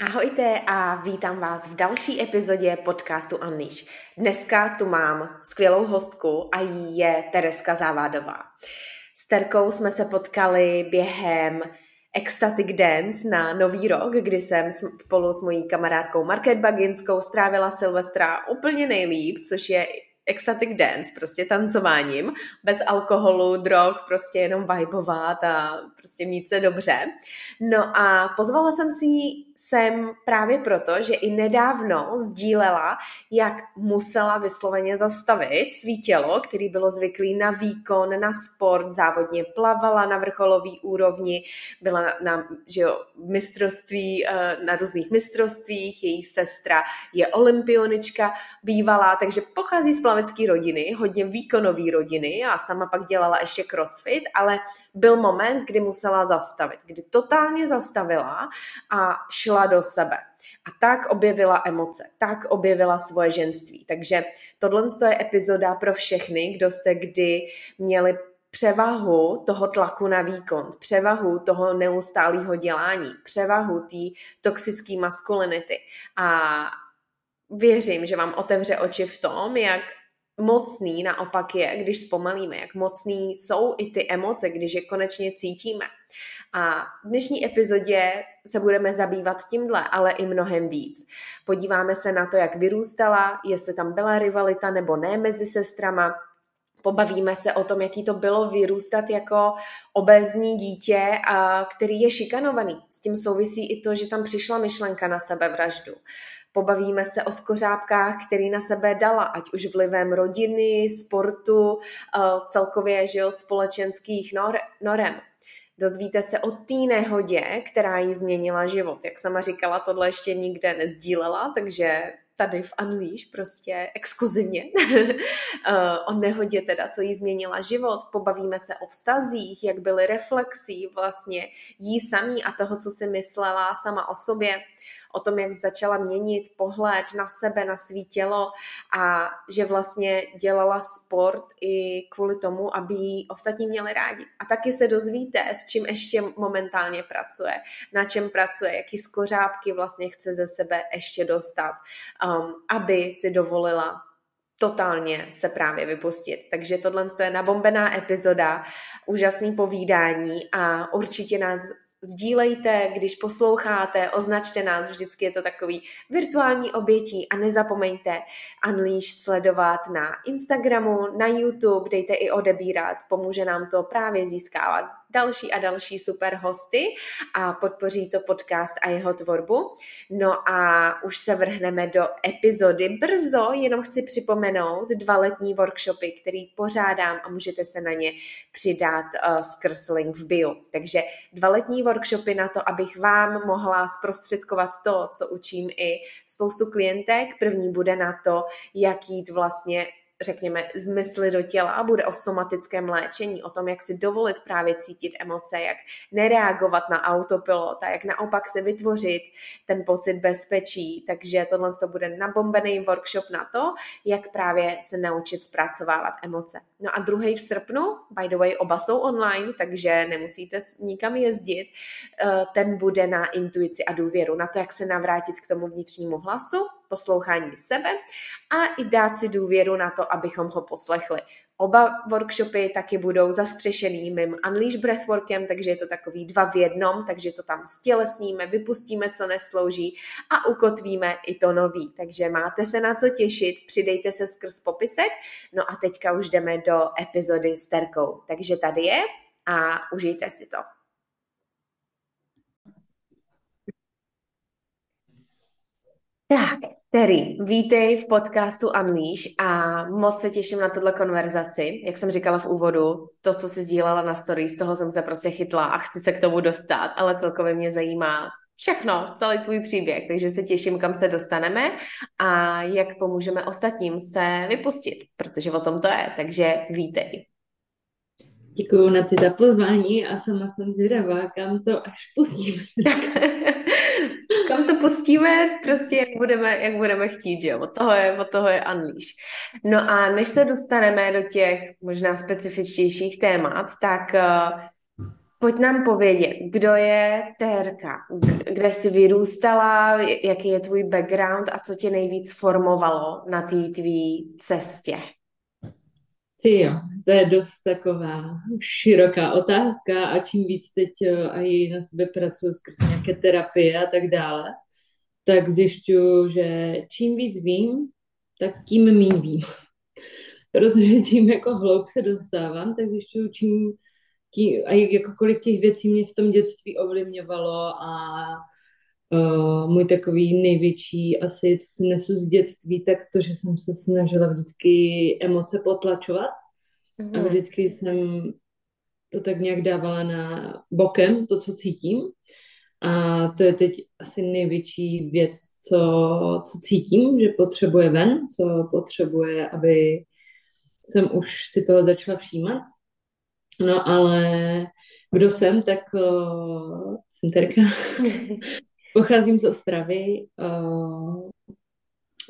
Ahojte a vítám vás v další epizodě podcastu Unleash. Dneska tu mám skvělou hostku a jí je Tereska Závádová. S Terkou jsme se potkali během Ecstatic Dance na Nový rok, kdy jsem spolu s mojí kamarádkou Market Baginskou strávila Silvestra úplně nejlíp, což je ecstatic dance, prostě tancováním, bez alkoholu, drog, prostě jenom vibovat a prostě mít se dobře. No a pozvala jsem si ji sem právě proto, že i nedávno sdílela, jak musela vysloveně zastavit svý tělo, který bylo zvyklý na výkon, na sport, závodně plavala na vrcholový úrovni, byla na, na že jo, mistrovství, eh, na různých mistrovstvích, její sestra je olympionička bývalá, takže pochází z plavecké rodiny, hodně výkonové rodiny a sama pak dělala ještě crossfit, ale byl moment, kdy musela zastavit, kdy totálně zastavila a šla do sebe. A tak objevila emoce, tak objevila svoje ženství. Takže tohle je epizoda pro všechny, kdo jste kdy měli převahu toho tlaku na výkon, převahu toho neustálého dělání, převahu té toxické maskulinity. A věřím, že vám otevře oči v tom, jak mocný naopak je, když zpomalíme, jak mocný jsou i ty emoce, když je konečně cítíme. A v dnešní epizodě se budeme zabývat tímhle, ale i mnohem víc. Podíváme se na to, jak vyrůstala, jestli tam byla rivalita nebo ne mezi sestrama, Pobavíme se o tom, jaký to bylo vyrůstat jako obezní dítě, a který je šikanovaný. S tím souvisí i to, že tam přišla myšlenka na sebevraždu. Pobavíme se o skořápkách, který na sebe dala, ať už vlivem rodiny, sportu, eh, celkově žil společenských nor- norem. Dozvíte se o té nehodě, která jí změnila život. Jak sama říkala, tohle ještě nikde nezdílela, takže tady v Unleash prostě exkluzivně eh, o nehodě teda, co jí změnila život. Pobavíme se o vztazích, jak byly reflexí vlastně jí samý a toho, co si myslela sama o sobě o tom, jak začala měnit pohled na sebe, na svý tělo a že vlastně dělala sport i kvůli tomu, aby ji ostatní měli rádi. A taky se dozvíte, s čím ještě momentálně pracuje, na čem pracuje, jaký skořápky vlastně chce ze sebe ještě dostat, um, aby si dovolila totálně se právě vypustit. Takže tohle je nabombená epizoda, úžasný povídání a určitě nás sdílejte, když posloucháte, označte nás, vždycky je to takový virtuální obětí a nezapomeňte Unleash sledovat na Instagramu, na YouTube, dejte i odebírat, pomůže nám to právě získávat další a další super hosty a podpoří to podcast a jeho tvorbu. No a už se vrhneme do epizody brzo, jenom chci připomenout dva letní workshopy, který pořádám a můžete se na ně přidat uh, skrz link v bio. Takže dva letní workshopy na to, abych vám mohla zprostředkovat to, co učím i spoustu klientek. První bude na to, jak jít vlastně řekněme, zmysly do těla, bude o somatickém léčení, o tom, jak si dovolit právě cítit emoce, jak nereagovat na autopilot a jak naopak se vytvořit ten pocit bezpečí. Takže tohle to bude nabombený workshop na to, jak právě se naučit zpracovávat emoce. No a druhý v srpnu, by the way, oba jsou online, takže nemusíte nikam jezdit, eh, ten bude na intuici a důvěru, na to, jak se navrátit k tomu vnitřnímu hlasu, poslouchání sebe a i dát si důvěru na to, abychom ho poslechli. Oba workshopy taky budou zastřešený mým Unleash Breathworkem, takže je to takový dva v jednom, takže to tam stělesníme, vypustíme, co neslouží a ukotvíme i to nový. Takže máte se na co těšit, přidejte se skrz popisek. No a teďka už jdeme do epizody s Terkou. Takže tady je a užijte si to. Tak, Terry, vítej v podcastu Unleash a moc se těším na tuhle konverzaci. Jak jsem říkala v úvodu, to, co si sdílela na story, z toho jsem se prostě chytla a chci se k tomu dostat, ale celkově mě zajímá všechno, celý tvůj příběh, takže se těším, kam se dostaneme a jak pomůžeme ostatním se vypustit, protože o tom to je, takže vítej. Děkuji na ty za pozvání a sama jsem zvědavá, kam to až pustíme. to pustíme, prostě jak budeme, jak budeme chtít, že jo? Od toho je, od toho je Unleash. No a než se dostaneme do těch možná specifičtějších témat, tak uh, pojď nám povědět, kdo je Terka, kde jsi vyrůstala, jaký je tvůj background a co tě nejvíc formovalo na té tvý cestě. Ty jo, to je dost taková široká otázka a čím víc teď eh, a její na sebe pracuji skrze nějaké terapie a tak dále, tak zjišťuju, že čím víc vím, tak tím méně vím. Protože tím jako hloub se dostávám, tak zjišťuju, čím, tím, a jako kolik těch věcí mě v tom dětství ovlivňovalo a uh, můj takový největší asi, co si nesu z dětství, tak to, že jsem se snažila vždycky emoce potlačovat mm. a mhm. vždycky jsem to tak nějak dávala na bokem, to, co cítím. A to je teď asi největší věc, co, co cítím, že potřebuje ven, co potřebuje, aby jsem už si toho začala všímat. No ale kdo jsem, tak uh, jsem Terka. Pocházím z Ostravy. Uh,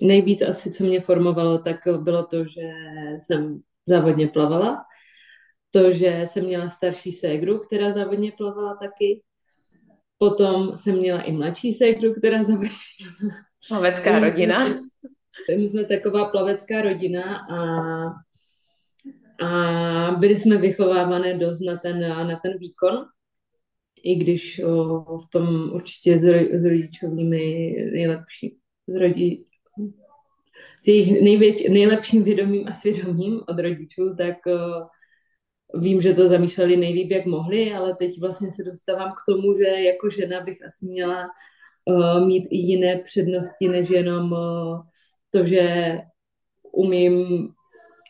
nejvíc asi, co mě formovalo, tak bylo to, že jsem závodně plavala. To, že jsem měla starší ségru, která závodně plavala taky. Potom jsem měla i mladší ségru, která závodně plavala. Plavecká rodina. My jsme taková plavecká rodina a, a byli jsme vychovávané dost na ten, na ten výkon i když o, v tom určitě s, ro, s rodičovými nejlepší, s, rodi, s jejich nejvěč, nejlepším vědomím a svědomím od rodičů, tak o, vím, že to zamýšleli nejlíp, jak mohli, ale teď vlastně se dostávám k tomu, že jako žena bych asi měla o, mít i jiné přednosti, než jenom o, to, že umím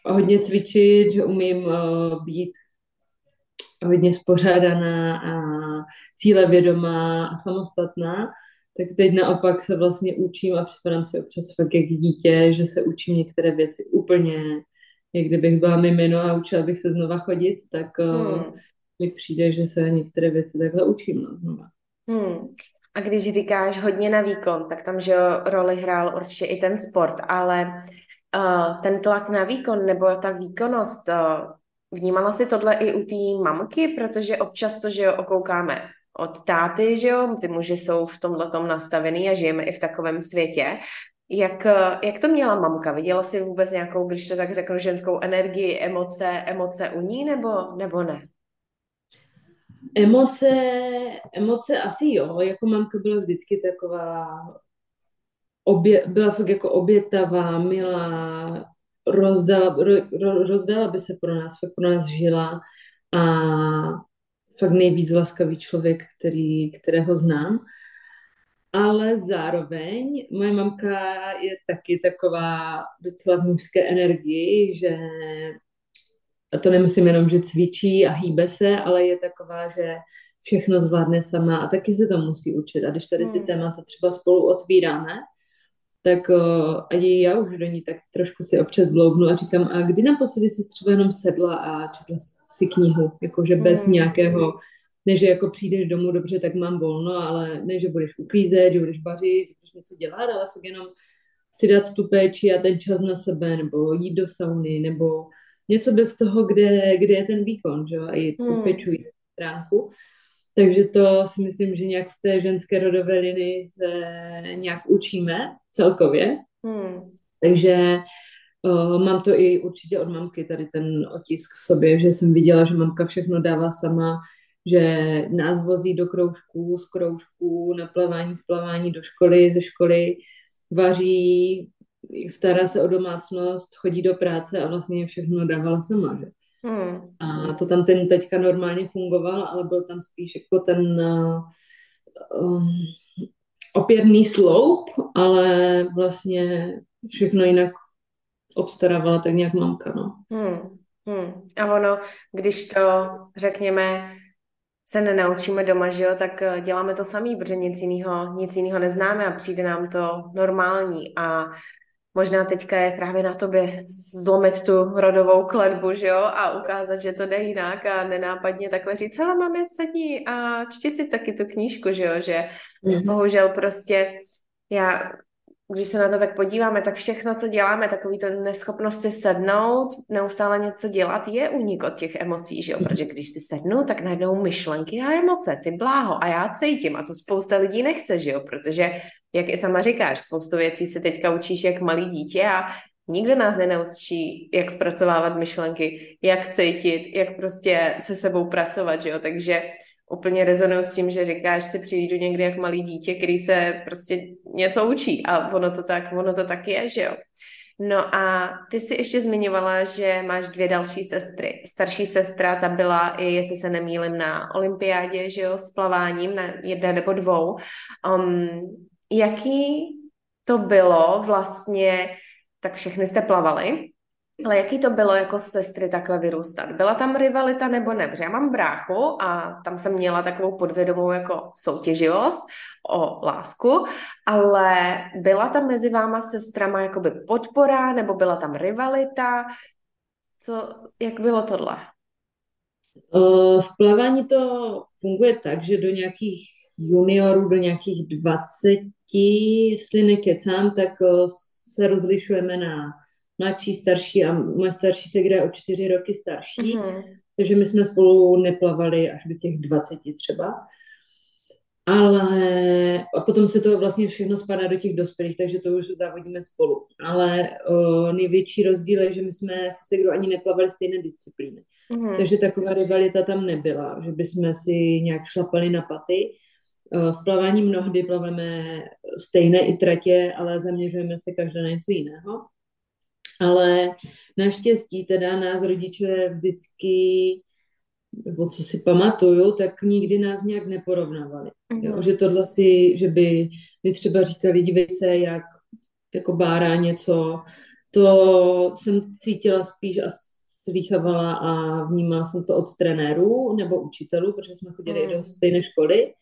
hodně cvičit, že umím uh, být hodně spořádaná a cílevědomá a samostatná, tak teď naopak se vlastně učím a připadám si občas fakt jak dítě, že se učím některé věci úplně, jak kdybych byla mimino a učila bych se znova chodit, tak eh, hmm. mi přijde, že se některé věci takhle učím no, znova. Hmm. A když říkáš hodně na výkon, tak tam, že roli hrál určitě i ten sport, ale uh, ten tlak na výkon nebo ta výkonnost, uh, Vnímala si tohle i u té mamky, protože občas to, že jo, okoukáme od táty, že jo, ty muži jsou v tomhle tom nastavený a žijeme i v takovém světě. Jak, jak to měla mamka? Viděla jsi vůbec nějakou, když to tak řeknu, ženskou energii, emoce, emoce u ní, nebo, nebo ne? Emoce, emoce asi jo, jako mamka byla vždycky taková, obě, byla fakt jako obětavá, milá, rozdala, ro, rozdala by se pro nás, fakt pro nás žila a fakt nejvíc laskavý člověk, který, kterého znám. Ale zároveň moje mamka je taky taková docela v mužské energii, že a to nemyslím jenom, že cvičí a hýbe se, ale je taková, že všechno zvládne sama a taky se to musí učit. A když tady ty hmm. témata třeba spolu otvíráme, tak uh, a já už do ní tak trošku si občas bloubnu a říkám, a kdy naposledy jsi třeba jenom sedla a četla si knihu, jakože bez mm. nějakého, ne, že jako přijdeš domů, dobře, tak mám volno, ale ne, že budeš uklízet, že budeš vařit, že budeš něco dělat, ale fakt jenom si dát tu péči a ten čas na sebe, nebo jít do sauny, nebo něco bez toho, kde, kde je ten výkon, že jo, a i tu mm. pečující stránku. Takže to si myslím, že nějak v té ženské rodové linii se nějak učíme celkově. Hmm. Takže uh, mám to i určitě od mamky, tady ten otisk v sobě, že jsem viděla, že mamka všechno dává sama, že nás vozí do kroužků, z kroužků, na plavání, z plavání do školy, ze školy, vaří, stará se o domácnost, chodí do práce a vlastně všechno dávala sama. Že? Hmm. A to tam ten teďka normálně fungoval, ale byl tam spíš jako ten um, opěrný sloup, ale vlastně všechno jinak obstarávala tak nějak mamka, no. Hmm. Hmm. A ono, když to, řekněme, se nenaučíme doma, že jo, tak eh, děláme to samý, protože nic jiného, nic neznáme a přijde nám to normální a možná teďka je právě na tobě zlomit tu rodovou kletbu, že jo, a ukázat, že to jde jinak a nenápadně takhle říct, hele, máme sedni a čti si taky tu knížku, že jo, že mm-hmm. bohužel prostě já když se na to tak podíváme, tak všechno, co děláme, takový to neschopnost si sednout, neustále něco dělat, je unik od těch emocí, že jo? Protože když si sednu, tak najednou myšlenky a emoce, ty bláho a já cítím a to spousta lidí nechce, že jo? Protože, jak i sama říkáš, spoustu věcí se teďka učíš jak malý dítě a nikdo nás nenaučí, jak zpracovávat myšlenky, jak cítit, jak prostě se sebou pracovat, že jo? Takže úplně rezonuju s tím, že říkáš, si přijdu někdy jak malý dítě, který se prostě něco učí a ono to tak, ono to tak je, že jo. No a ty si ještě zmiňovala, že máš dvě další sestry. Starší sestra, ta byla i, jestli se nemýlim, na olympiádě, že jo, s plaváním na jedné nebo dvou. Um, jaký to bylo vlastně, tak všechny jste plavali, ale jaký to bylo jako sestry takhle vyrůstat? Byla tam rivalita nebo ne? Protože já mám bráchu a tam jsem měla takovou podvědomou jako soutěživost o lásku, ale byla tam mezi váma sestrama jakoby podpora nebo byla tam rivalita? Co, jak bylo tohle? V plavání to funguje tak, že do nějakých juniorů, do nějakých 20, jestli nekecám, tak se rozlišujeme na mladší, starší a moje starší se kde o čtyři roky starší, mm-hmm. takže my jsme spolu neplavali až do těch 20 třeba. Ale a potom se to vlastně všechno spadá do těch dospělých, takže to už závodíme spolu. Ale o, největší rozdíl je, že my jsme se kdo ani neplavali stejné disciplíny. Mm-hmm. Takže taková rivalita tam nebyla, že bychom si nějak šlapali na paty. V plavání mnohdy plaveme stejné i tratě, ale zaměřujeme se každé na něco jiného ale naštěstí teda nás rodiče vždycky, nebo co si pamatuju, tak nikdy nás nějak neporovnávali. Jo? Že tohle si, že by mi třeba říkali, dívej se, jak jako bárá něco, to jsem cítila spíš a slýchávala a vnímala jsem to od trenérů nebo učitelů, protože jsme chodili mm. do stejné školy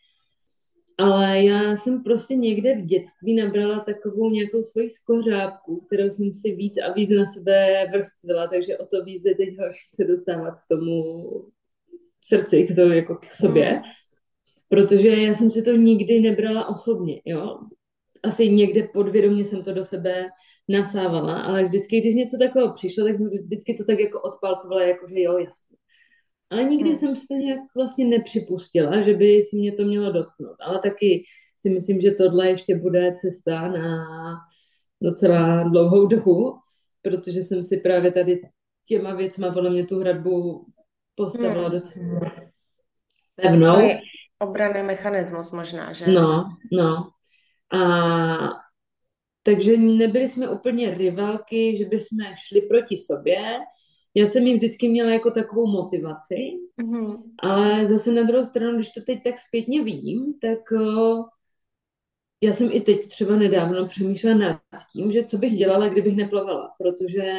ale já jsem prostě někde v dětství nabrala takovou nějakou svoji skořápku, kterou jsem si víc a víc na sebe vrstvila, takže o to víc je teď horší se dostávat k tomu srdci, k, to, jako k sobě. Mm. Protože já jsem si to nikdy nebrala osobně, jo. Asi někde podvědomě jsem to do sebe nasávala, ale vždycky, když něco takového přišlo, tak jsem vždycky to tak jako odpalkovala, jako že jo, jasně. Ale nikdy hmm. jsem si to nějak vlastně nepřipustila, že by si mě to mělo dotknout. Ale taky si myslím, že tohle ještě bude cesta na docela dlouhou dobu, protože jsem si právě tady těma věcma podle mě tu hradbu postavila hmm. docela pevnou. To je obraný mechanismus možná, že? No, no. A takže nebyli jsme úplně rivalky, že bychom šli proti sobě, já jsem jim vždycky měla jako takovou motivaci, mm-hmm. ale zase na druhou stranu, když to teď tak zpětně vidím, tak uh, já jsem i teď třeba nedávno přemýšlela nad tím, že co bych dělala, kdybych neplavala, protože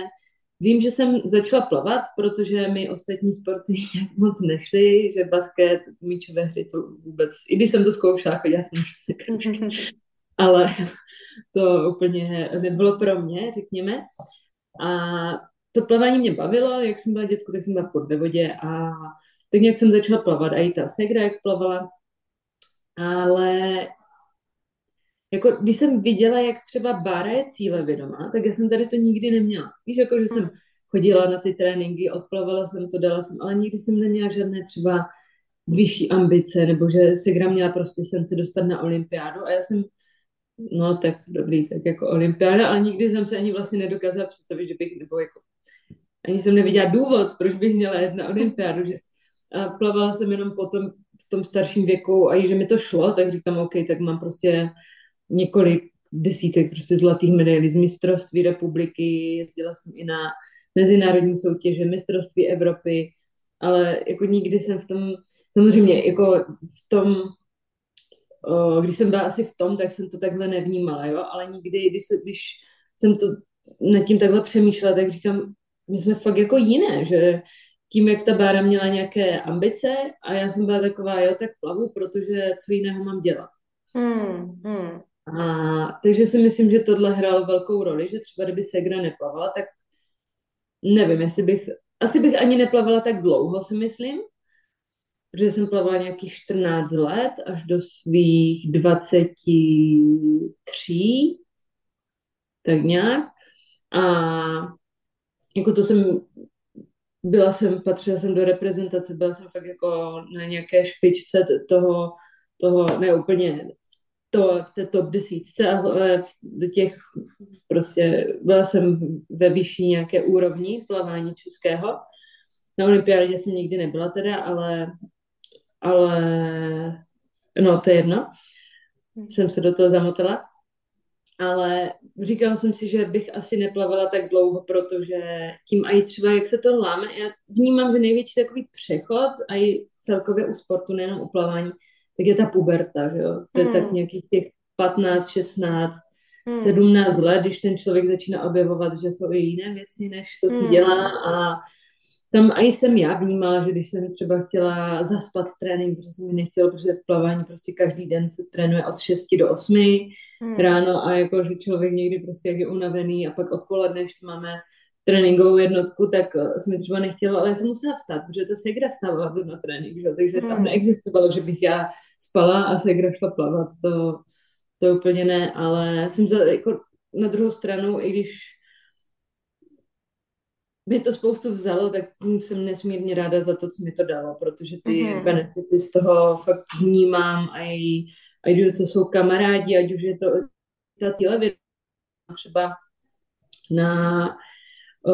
vím, že jsem začala plavat, protože mi ostatní sporty moc nešly, že basket, míčové hry to vůbec, i když jsem to zkoušela, chodila jsem mm-hmm. ale to úplně nebylo pro mě, řekněme. A to plavání mě bavilo, jak jsem byla děcko, tak jsem byla furt ve vodě a tak nějak jsem začala plavat a i ta segra, jak plavala. Ale jako když jsem viděla, jak třeba Bára je cíle vědomá, tak já jsem tady to nikdy neměla. Víš, jako že jsem chodila na ty tréninky, odplavala jsem to, dala jsem, ale nikdy jsem neměla žádné třeba vyšší ambice, nebo že Segra měla prostě sen se dostat na olympiádu a já jsem no tak dobrý, tak jako olympiáda, ale nikdy jsem se ani vlastně nedokázala představit, že bych, nebo jako ani jsem neviděla důvod, proč bych měla jet na olympiádu, že plavala jsem jenom potom v tom starším věku a že mi to šlo, tak říkám, OK, tak mám prostě několik desítek prostě zlatých medailí z mistrovství republiky, jezdila jsem i na mezinárodní soutěže, mistrovství Evropy, ale jako nikdy jsem v tom, samozřejmě jako v tom, když jsem byla asi v tom, tak jsem to takhle nevnímala, jo, ale nikdy, když, když jsem to nad tím takhle přemýšlela, tak říkám, my jsme fakt jako jiné, že tím, jak ta Bára měla nějaké ambice a já jsem byla taková, jo, tak plavu, protože co jiného mám dělat. Hmm, hmm. A, takže si myslím, že tohle hrálo velkou roli, že třeba kdyby Segra neplavala, tak nevím, jestli bych, asi bych ani neplavala tak dlouho, si myslím, protože jsem plavala nějakých 14 let až do svých 23, tak nějak. A jako to jsem, byla jsem, patřila jsem do reprezentace, byla jsem fakt jako na nějaké špičce toho, toho ne úplně to v té top desítce, ale do těch prostě byla jsem ve vyšší nějaké úrovni plavání českého. Na olympiádě jsem nikdy nebyla teda, ale, ale no to je jedno. Hmm. Jsem se do toho zamotala. Ale říkala jsem si, že bych asi neplavala tak dlouho, protože tím i třeba, jak se to láme, já vnímám, že největší takový přechod a i celkově u sportu, nejenom u plavání, tak je ta puberta, že jo? To je mm. tak hmm. nějakých těch 15, 16, mm. 17 let, když ten člověk začíná objevovat, že jsou i jiné věci, než to, co mm. dělá a tam i jsem já vnímala, že když jsem třeba chtěla zaspat trénink, protože jsem mi nechtěla, protože v plavání prostě každý den se trénuje od 6 do 8 hmm. ráno a jako, že člověk někdy prostě jak je unavený a pak odpoledne, když máme tréninkovou jednotku, tak eh, jsem mi třeba nechtěla, ale já jsem musela vstát, protože ta segra vstávala na trénink, že? takže tam hmm. neexistovalo, že bych já spala a segra šla plavat, to, to úplně ne, ale jsem za, jako na druhou stranu, i když mi to spoustu vzalo, tak jsem nesmírně ráda za to, co mi to dalo, protože ty mm-hmm. benefity z toho fakt vnímám a i, a i to jsou kamarádi, ať už je to ta cíle třeba na o,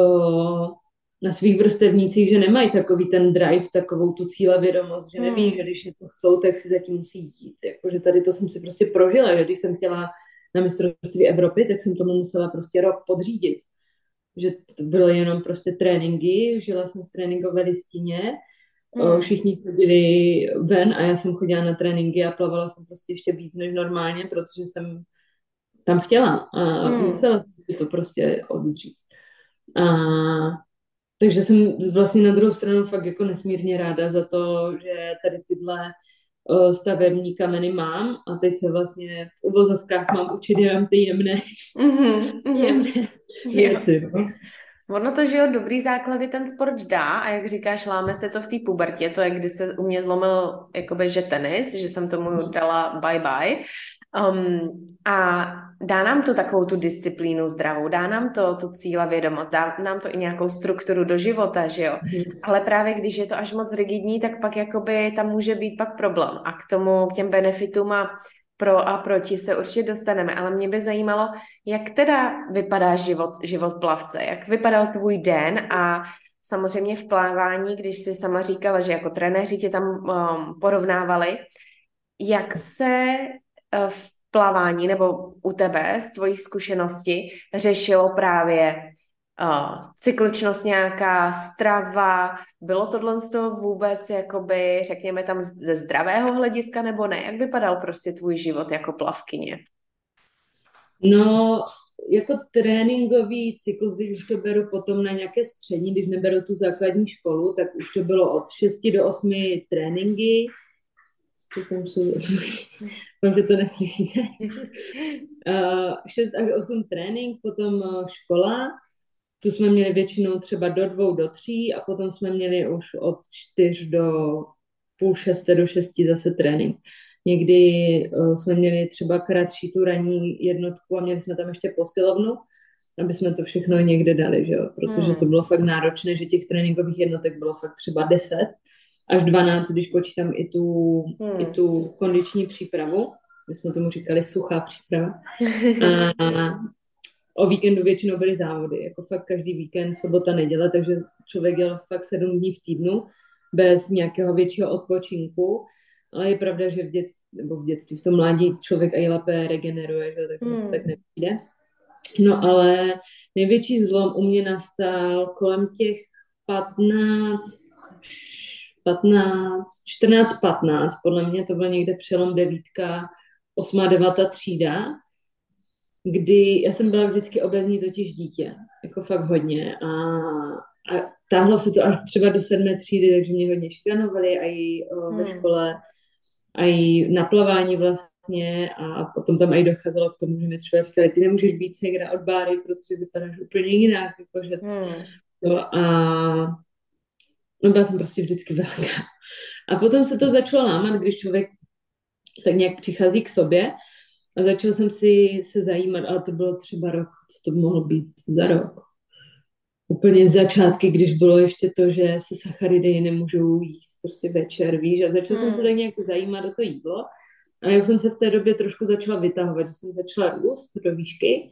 na svých vrstevnících, že nemají takový ten drive, takovou tu cíle vědomost, že neví, mm. že když něco chcou, tak si zatím musí jít. Jakože tady to jsem si prostě prožila, že když jsem chtěla na mistrovství Evropy, tak jsem tomu musela prostě rok podřídit že to bylo jenom prostě tréninky, žila jsem v tréninkové listině, mm. všichni chodili ven a já jsem chodila na tréninky a plavala jsem prostě ještě víc než normálně, protože jsem tam chtěla a mm. musela jsem si to prostě oddřít. A takže jsem vlastně na druhou stranu fakt jako nesmírně ráda za to, že tady tyhle stavební kameny mám a teď se vlastně v uvozovkách mám učit jenom ty jemné, mm-hmm. jemné věci. No. Ono to, že jo, dobrý základy ten sport dá a jak říkáš, láme se to v té pubertě, to je, kdy se u mě zlomil jakoby, že tenis, že jsem tomu dala bye bye. Um, a dá nám to takovou tu disciplínu zdravou, dá nám to tu cíle vědomost, dá nám to i nějakou strukturu do života, že jo. Mm. Ale právě když je to až moc rigidní, tak pak jakoby tam může být pak problém. A k tomu, k těm benefitům a pro a proti se určitě dostaneme, ale mě by zajímalo, jak teda vypadá život, život plavce, jak vypadal tvůj den a samozřejmě v plávání, když jsi sama říkala, že jako trenéři tě tam um, porovnávali, jak se v plavání nebo u tebe z tvojich zkušeností řešilo právě uh, cykličnost nějaká, strava, bylo tohle z toho vůbec, jakoby, řekněme tam ze zdravého hlediska nebo ne? Jak vypadal prostě tvůj život jako plavkyně? No, jako tréninkový cyklus, když už to beru potom na nějaké střední, když neberu tu základní školu, tak už to bylo od 6 do 8 tréninky, tam jsou, že to neslyšíte. Uh, 6 až 8 trénink, potom škola, tu jsme měli většinou třeba do dvou, do tří a potom jsme měli už od čtyř do půl šesté do šesti zase trénink. Někdy uh, jsme měli třeba kratší tu ranní jednotku a měli jsme tam ještě posilovnu, aby jsme to všechno někde dali, že jo? protože hmm. to bylo fakt náročné, že těch tréninkových jednotek bylo fakt třeba 10 až 12, když počítám i tu, hmm. i tu kondiční přípravu. My jsme tomu říkali suchá příprava. A, o víkendu většinou byly závody, jako fakt každý víkend, sobota, neděle, takže člověk jel fakt sedm dní v týdnu bez nějakého většího odpočinku, ale je pravda, že v dětství, nebo v dětství, v tom mládí člověk i lépe regeneruje, že tak moc hmm. tak nepřijde. No ale největší zlom u mě nastal kolem těch 15, 15, 14, 15, podle mě to bylo někde přelom devítka, osmá, devátá třída, kdy já jsem byla vždycky obezní totiž dítě, jako fakt hodně a, a táhlo se to až třeba do sedmé třídy, takže mě hodně šikanovali a i ve hmm. škole, a i na plavání vlastně a potom tam i docházelo k tomu, že mi třeba říkali, ty nemůžeš být segra od báry, protože vypadáš úplně jinak, jakože hmm. to a no byla jsem prostě vždycky velká. A potom se to začalo lámat, když člověk tak nějak přichází k sobě a začal jsem si se zajímat, ale to bylo třeba rok, co to mohlo být za rok. Úplně z začátky, když bylo ještě to, že se sacharidy nemůžou jíst prostě večer, víš, a začal hmm. jsem se hmm. tak nějak zajímat o to jídlo. A já jsem se v té době trošku začala vytahovat, že jsem začala růst do výšky,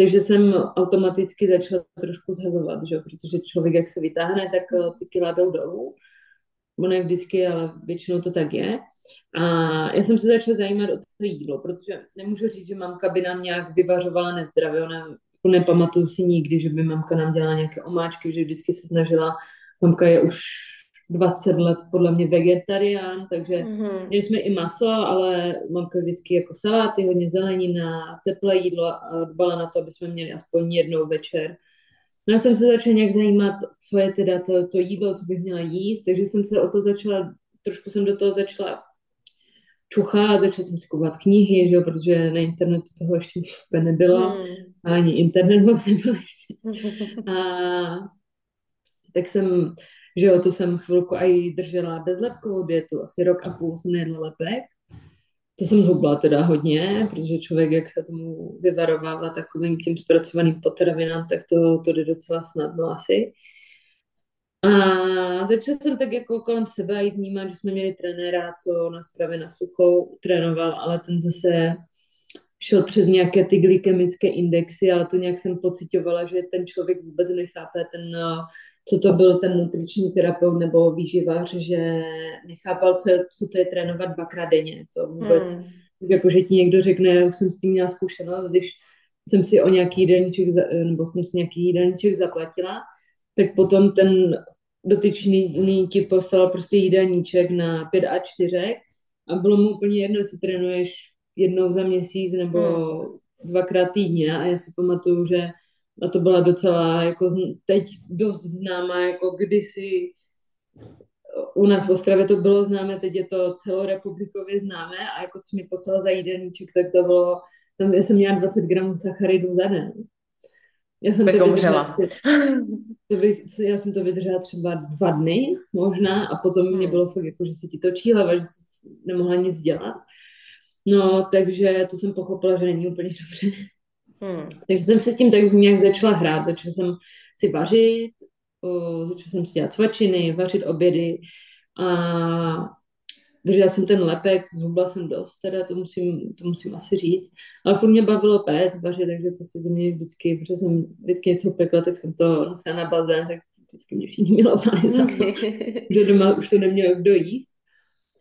takže jsem automaticky začala trošku zhazovat, že? protože člověk, jak se vytáhne, tak eh, ty kila jdou dolů. Ne vždycky, ale většinou to tak je. A já jsem se začala zajímat o to jídlo, protože nemůžu říct, že mamka by nám nějak vyvařovala nezdravě. Ona, jako nepamatuju si nikdy, že by mamka nám dělala nějaké omáčky, že vždycky se snažila, mamka je už 20 let podle mě vegetarián, takže mm-hmm. měli jsme i maso, ale mamka vždycky jako saláty, hodně zelenina, teplé jídlo a dbala na to, aby jsme měli aspoň jednou večer. No já jsem se začala nějak zajímat, co je teda to, to jídlo, co bych měla jíst, takže jsem se o to začala, trošku jsem do toho začala čuchat, začala jsem si kupovat knihy, že jo, protože na internetu toho ještě nebylo, a ani internet moc nebyl ještě. A tak jsem, že jo, to jsem chvilku i držela bezlepkovou dietu, asi rok a půl jsem nejedla lepek. To jsem zhubla teda hodně, protože člověk, jak se tomu vyvarovává takovým tím zpracovaným potravinám, tak to, to jde docela snadno asi. A začala jsem tak jako kolem sebe i vnímat, že jsme měli trenéra, co nás právě na suchou trénoval, ale ten zase šel přes nějaké ty glykemické indexy, ale to nějak jsem pocitovala, že ten člověk vůbec nechápe ten, co to byl ten nutriční terapeut nebo výživař, že nechápal, co, je, co to je trénovat dvakrát denně. To vůbec, hmm. jako že ti někdo řekne, už jsem s tím měla zkušenost, když jsem si o nějaký jídelníček, nebo jsem si nějaký jídelníček zaplatila, tak potom ten dotyčný ti poslal prostě jídelníček na pět a čtyřek a bylo mu úplně jedno, jestli trénuješ jednou za měsíc nebo hmm. dvakrát týdně a já si pamatuju, že a to byla docela jako teď dost známá, jako kdysi u nás v Ostravě to bylo známé, teď je to celorepublikově známé a jako co mi poslal za jídelníček, tak to bylo, tam já jsem měla 20 gramů sacharidů za den. Já jsem bych to umřela. To bych, já jsem to vydržela třeba dva dny možná a potom hmm. mě bylo fakt jako, že se ti točí hlava, že jsi nemohla nic dělat. No, takže to jsem pochopila, že není úplně dobře. Hmm. Takže jsem se s tím tak nějak začala hrát. Začala jsem si vařit, o, začala jsem si dělat cvačiny, vařit obědy a držela jsem ten lepek, zhubla jsem dost, teda to musím, to musím asi říct. Ale furt mě bavilo pét, vařit, takže to si ze mě vždycky, protože jsem vždycky něco pekla, tak jsem to nosila na bazén, tak vždycky mě všichni milovali za to, že doma už to neměl kdo jíst.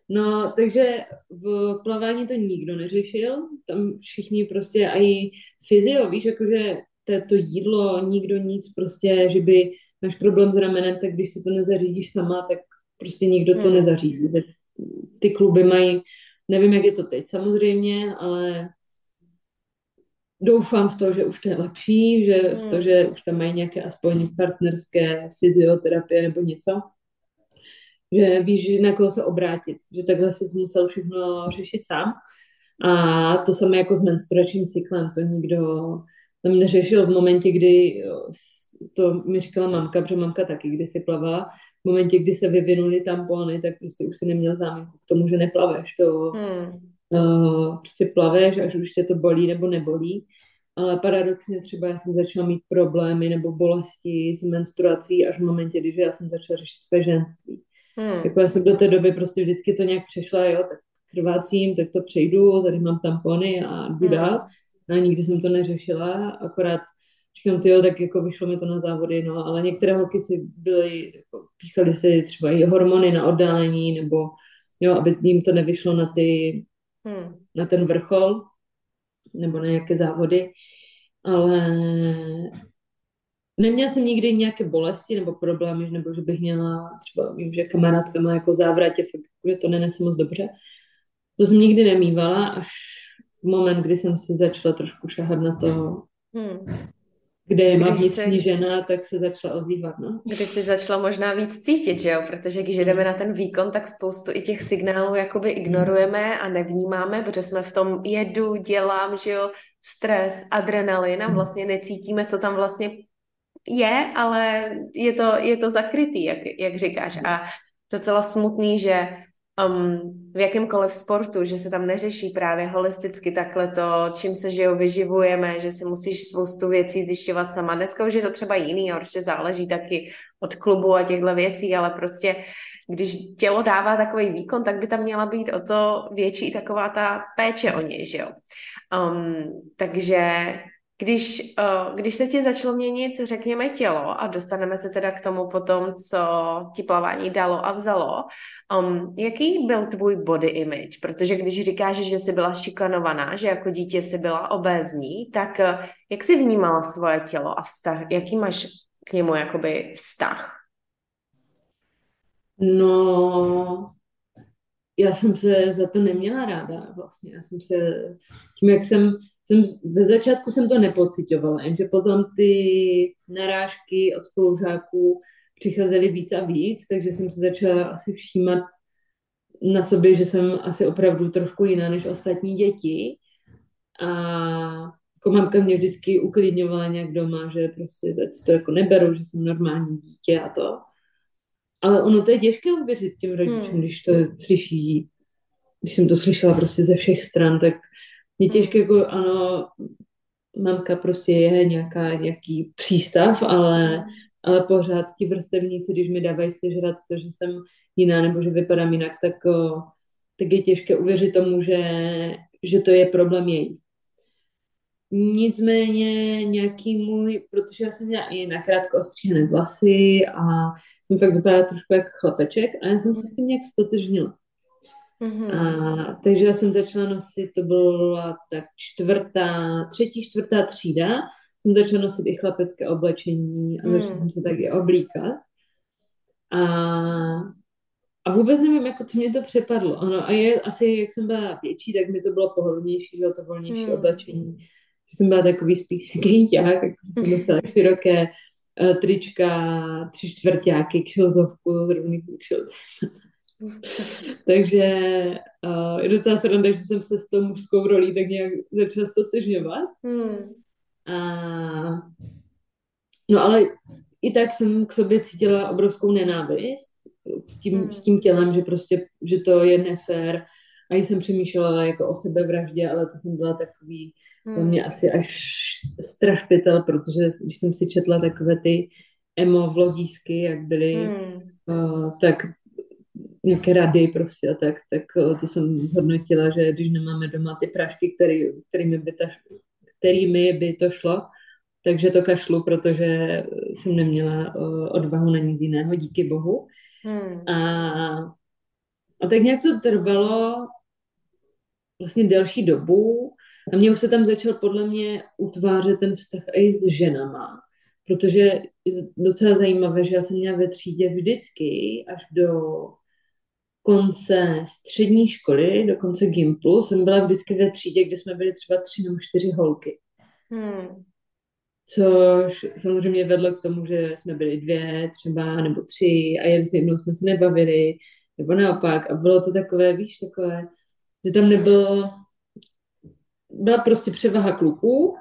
No, takže v plavání to nikdo neřešil, tam všichni prostě, a i fyzio, víš, jakože to, to jídlo, nikdo nic prostě, že by máš problém s ramenem, tak když si to nezařídíš sama, tak prostě nikdo to hmm. nezařídí ty kluby mají, nevím, jak je to teď samozřejmě, ale doufám v to, že už to je lepší, že v to, hmm. že už tam mají nějaké aspoň partnerské fyzioterapie nebo něco, že víš, na koho se obrátit, že takhle jsi musel všechno řešit sám. A to samé jako s menstruačním cyklem, to nikdo tam neřešil v momentě, kdy to mi říkala mamka, protože mamka taky kdysi plavala, v momentě, kdy se vyvinuly tampony, tak prostě už si neměl záminku k tomu, že neplaveš. To hmm. uh, prostě plaveš, až už tě to bolí nebo nebolí. Ale paradoxně třeba já jsem začala mít problémy nebo bolesti s menstruací až v momentě, když já jsem začala řešit své ženství. Hmm. Jako já jsem do té doby prostě vždycky to nějak přešla, jo, tak krvácím, tak to přejdu, tady mám tampony a jdu hmm. dál. A nikdy jsem to neřešila, akorát říkám, ty tak jako vyšlo mi to na závody, no, ale některé holky si byly, jako, píchali si třeba i hormony na oddálení, nebo jo, aby jim to nevyšlo na ty, hmm. na ten vrchol, nebo na nějaké závody, ale neměla jsem nikdy nějaké bolesti nebo problémy, nebo že bych měla, třeba vím, že kamarádka má jako závratě, fakt, že to nenese moc dobře. To jsem nikdy nemývala, až v moment, kdy jsem si začala trošku šahat na to, hmm kde je má vnitřní se, žena, tak se začala ozývat, no. Když si začala možná víc cítit, že jo, protože když jdeme na ten výkon, tak spoustu i těch signálů jakoby ignorujeme a nevnímáme, protože jsme v tom jedu, dělám, že jo, stres, adrenalin a vlastně necítíme, co tam vlastně je, ale je to, je to zakrytý, jak, jak říkáš. A docela smutný, že um, v jakémkoliv sportu, že se tam neřeší právě holisticky takhle to, čím se žijou, vyživujeme, že si musíš spoustu věcí zjišťovat sama. Dneska už je to třeba jiný, určitě záleží taky od klubu a těchto věcí, ale prostě když tělo dává takový výkon, tak by tam měla být o to větší taková ta péče o něj, že jo. Um, takže když, uh, když se ti začalo měnit, řekněme, tělo a dostaneme se teda k tomu potom, co ti plavání dalo a vzalo, um, jaký byl tvůj body image? Protože když říkáš, že jsi byla šikanovaná, že jako dítě jsi byla obézní, tak uh, jak jsi vnímala svoje tělo a vztah? Jaký máš k němu jakoby vztah? No, já jsem se za to neměla ráda vlastně. Já jsem se, tím jak jsem jsem, ze začátku jsem to nepocitovala, jenže potom ty narážky od spolužáků přicházely víc a víc, takže jsem se začala asi všímat na sobě, že jsem asi opravdu trošku jiná než ostatní děti. A jako mamka mě vždycky uklidňovala nějak doma, že prostě to jako neberu, že jsem normální dítě a to. Ale ono to je těžké uvěřit těm rodičům, hmm. když to slyší, když jsem to slyšela prostě ze všech stran, tak je těžké, jako ano, mamka prostě je nějaká, nějaký přístav, ale, ale pořád ti vrstevníci, když mi dávají sežrat to, že jsem jiná nebo že vypadám jinak, tak, tak je těžké uvěřit tomu, že, že to je problém její. Nicméně nějaký můj, protože já jsem měla i nakrátko ostříhané vlasy a jsem fakt vypadala trošku jak chlapeček a já jsem se s tím nějak stotožnila. Mm-hmm. A, takže já jsem začala nosit, to byla tak čtvrtá, třetí, čtvrtá třída, jsem začala nosit i chlapecké oblečení a mm. začala jsem se taky oblíkat. A, a vůbec nevím, jako co mě to přepadlo. Ano, a je, asi jak jsem byla větší, tak mi to bylo pohodlnější, že to volnější mm. oblečení. Že jsem byla takový spíš skejťák, jako jsem dostala široké uh, trička, tři čtvrtáky, kšiltovku, rovný kšiltovku. Takže uh, je docela sranda, že jsem se s tou mužskou rolí tak nějak začala stotožňovat. Hmm. A, no ale i tak jsem k sobě cítila obrovskou nenávist s tím, hmm. s tím tělem, že prostě, že to je nefér. A jsem přemýšlela jako o sebevraždě, ale to jsem byla takový, hmm. to mě asi až strašpitel, protože když jsem si četla takové ty emo vlogísky, jak byly, hmm. uh, tak nějaké rady prostě a tak, tak eh, to jsem zhodnotila, že když nemáme doma ty prášky, který, kterými, by ta, kterými by to šlo, takže to kašlu, protože jsem neměla uh, odvahu na nic jiného, díky bohu. Hmm. A, a tak nějak to trvalo vlastně delší dobu a mě už se tam začal podle mě utvářet ten vztah i s ženama, protože je docela zajímavé, že já jsem měla ve třídě vždycky až do konce střední školy, do konce Gimplu, jsem byla vždycky ve třídě, kde jsme byli třeba tři nebo čtyři holky. Hmm. Což samozřejmě vedlo k tomu, že jsme byli dvě třeba nebo tři a jen s jednou jsme se nebavili, nebo naopak. A bylo to takové, víš, takové, že tam nebylo, byla prostě převaha kluků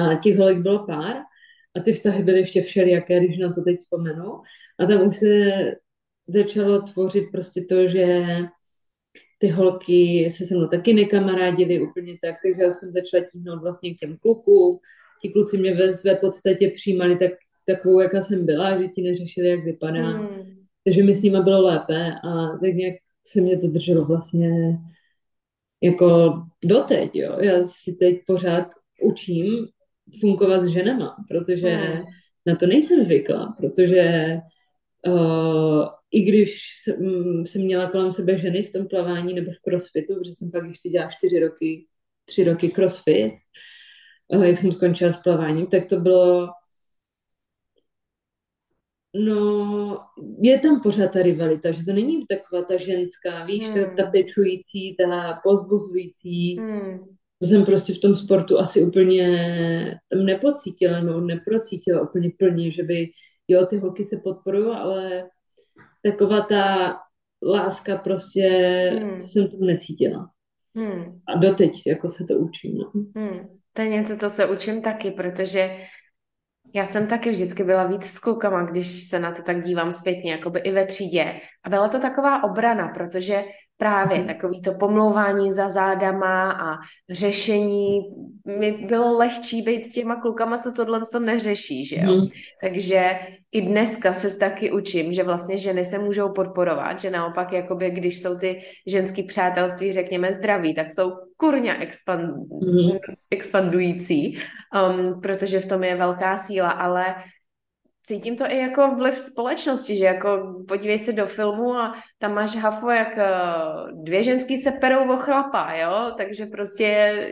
a těch holek bylo pár a ty vztahy byly ještě všelijaké, když na to teď vzpomenu. A tam už se začalo tvořit prostě to, že ty holky se se mnou taky nekamarádily úplně tak, takže já jsem začala tíhnout vlastně k těm klukům. Ti kluci mě ve své podstatě přijímali tak, takovou, jaká jsem byla, že ti neřešili, jak vypadá. Hmm. Takže mi s nima bylo lépe a tak nějak se mě to drželo vlastně jako doteď, jo. Já si teď pořád učím fungovat s ženama, protože hmm. na to nejsem zvykla, protože uh, i když jsem, mm, jsem měla kolem sebe ženy v tom plavání nebo v crossfitu, protože jsem pak ještě dělala čtyři roky, tři roky crossfit, jak jsem skončila s plaváním, tak to bylo No, je tam pořád ta rivalita, že to není taková ta ženská, víš, hmm. ta, ta pečující, ta pozbuzující. Hmm. to jsem prostě v tom sportu asi úplně tam nepocítila, nebo neprocítila úplně plně, že by, jo, ty holky se podporují, ale taková ta láska prostě hmm. jsem tam necítila. Hmm. A doteď jako se to učím. No. Hmm. To je něco, co se učím taky, protože já jsem taky vždycky byla víc s klukama, když se na to tak dívám zpětně, jako by i ve třídě. A byla to taková obrana, protože Právě mm. takový to pomlouvání za zádama a řešení. Mi bylo lehčí být s těma klukama, co tohle to neřeší, že jo? Mm. Takže i dneska se taky učím, že vlastně ženy se můžou podporovat, že naopak jakoby, když jsou ty ženský přátelství, řekněme, zdraví, tak jsou kurňa expand, mm. expandující, um, protože v tom je velká síla, ale cítím to i jako vliv společnosti, že jako podívej se do filmu a tam máš hafo, jak eh, dvě ženský se perou o chlapa, jo, takže prostě